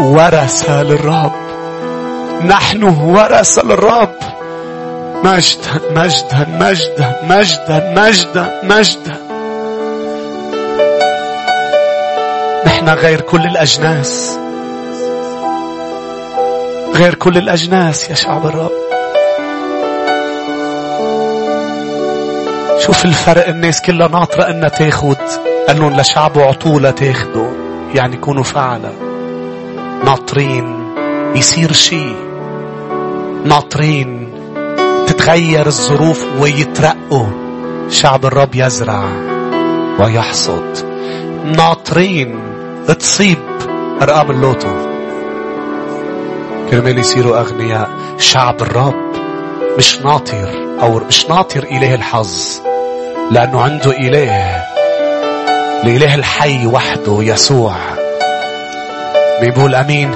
ورثة للرب نحن ورثة للرب مجدا مجدا مجدا مجدا مجدا مجدا نحن غير كل الأجناس. غير كل الأجناس يا شعب الرب. شوف الفرق الناس كلها ناطرة إنها تاخد. قال لشعبه عطولة تاخده. يعني يكونوا فعلا. ناطرين يصير شيء. ناطرين تتغير الظروف ويترقوا. شعب الرب يزرع ويحصد. ناطرين تصيب أرقام اللوتو. كرمال يصيروا أغنياء شعب الرب مش ناطر أو مش ناطر إله الحظ لأنه عنده إله الإله الحي وحده يسوع. بيقول أمين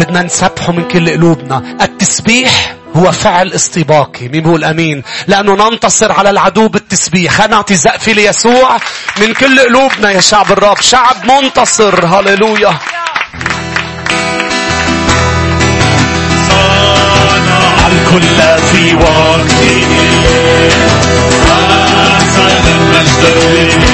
بدنا نسبحه من كل قلوبنا. التسبيح هو فعل استباقي. مين بيقول امين لأنه ننتصر على العدو بالتسبيح. خلينا نعطي زقفه ليسوع من كل قلوبنا يا شعب الرب. شعب منتصر. هللويا. الكل في وقته حسن المجد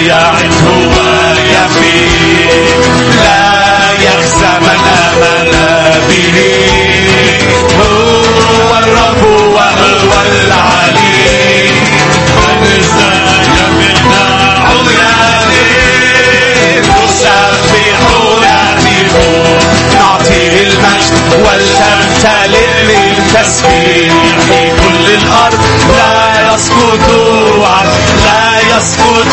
يسوع هو الرب وهو العلي. من يدي تسبح نهتف نعطيه المجد ولتمتلئ من تسبيح كل الأرض لا يسقط يسقط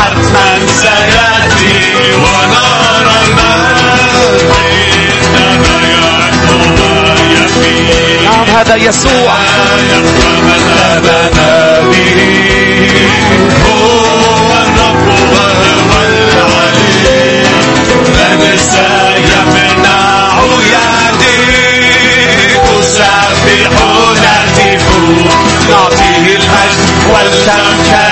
حتما سيأتي ونار المهدي تبين ويفي نعم هذا يسوع. ومثلنا به. هو الرب وهو العلي من سيمنع يدي تسبحون نعطيه الأجر والتمكين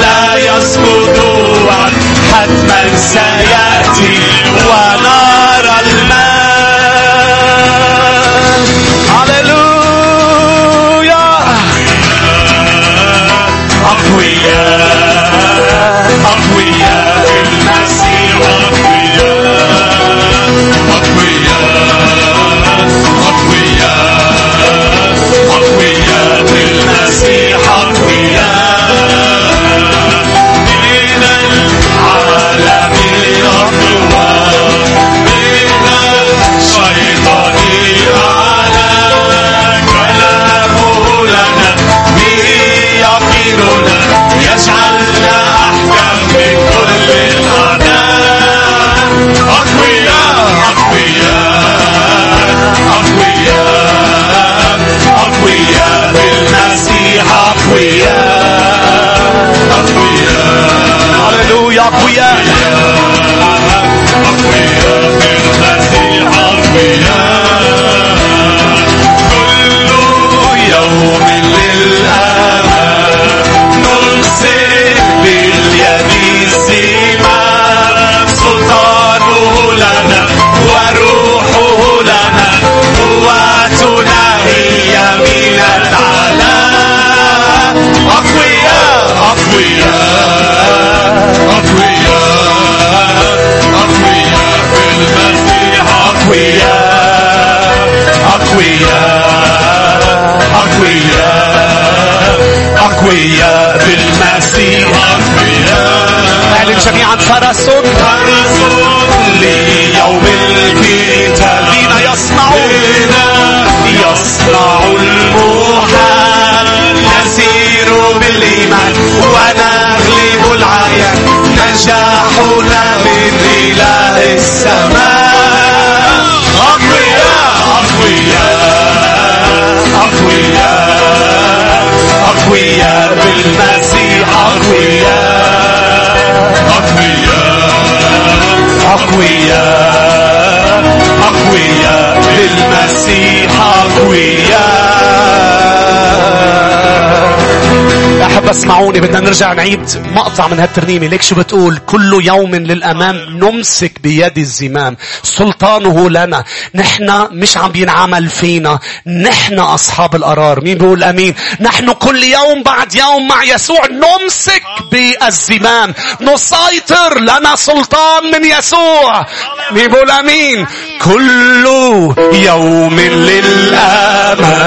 لا يسقط حتما سيأتي أقوياء المسيح أقوياء أقوياء. وقويات الأسير هللويا أقوياء اعلن جميعا فرس فرس ليوم القتال بنا يصنعون. بنا يصنع المحال نسير بالإيمان. ونغلب العيان نجاحنا من إله السماء. أقوياء أقوياء أقوياء أقوياء بالمسيح أقوياء. أقوياء أقوياء بالمسيح أقوياء. أحب أسمعوني بدنا نرجع نعيد مقطع من هالترنيمة. ليك شو بتقول؟ كل يوم للأمام نمسك بيد الزمام. سلطانه لنا. نحن مش عم بينعمل فينا. نحن أصحاب القرار. مين بيقول أمين؟ نحن كل يوم بعد يوم مع يسوع نمسك بالزمام. نسيطر لنا سلطان من يسوع. مين بيقول أمين؟ كل يوم للأمام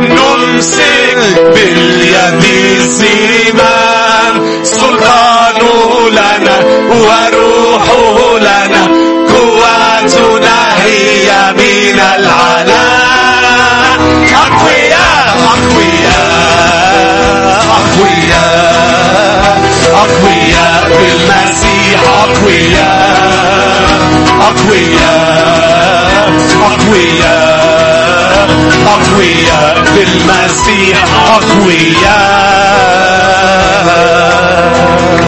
نمسك باليد الزمام سلطانه لنا وروحه لنا قوتنا هي من العلا أقوياء أقوياء أقوياء. أقوياء بالمسيح أقوياء. أقوياء أقوياء. أقوياء بالمسيح أقوياء.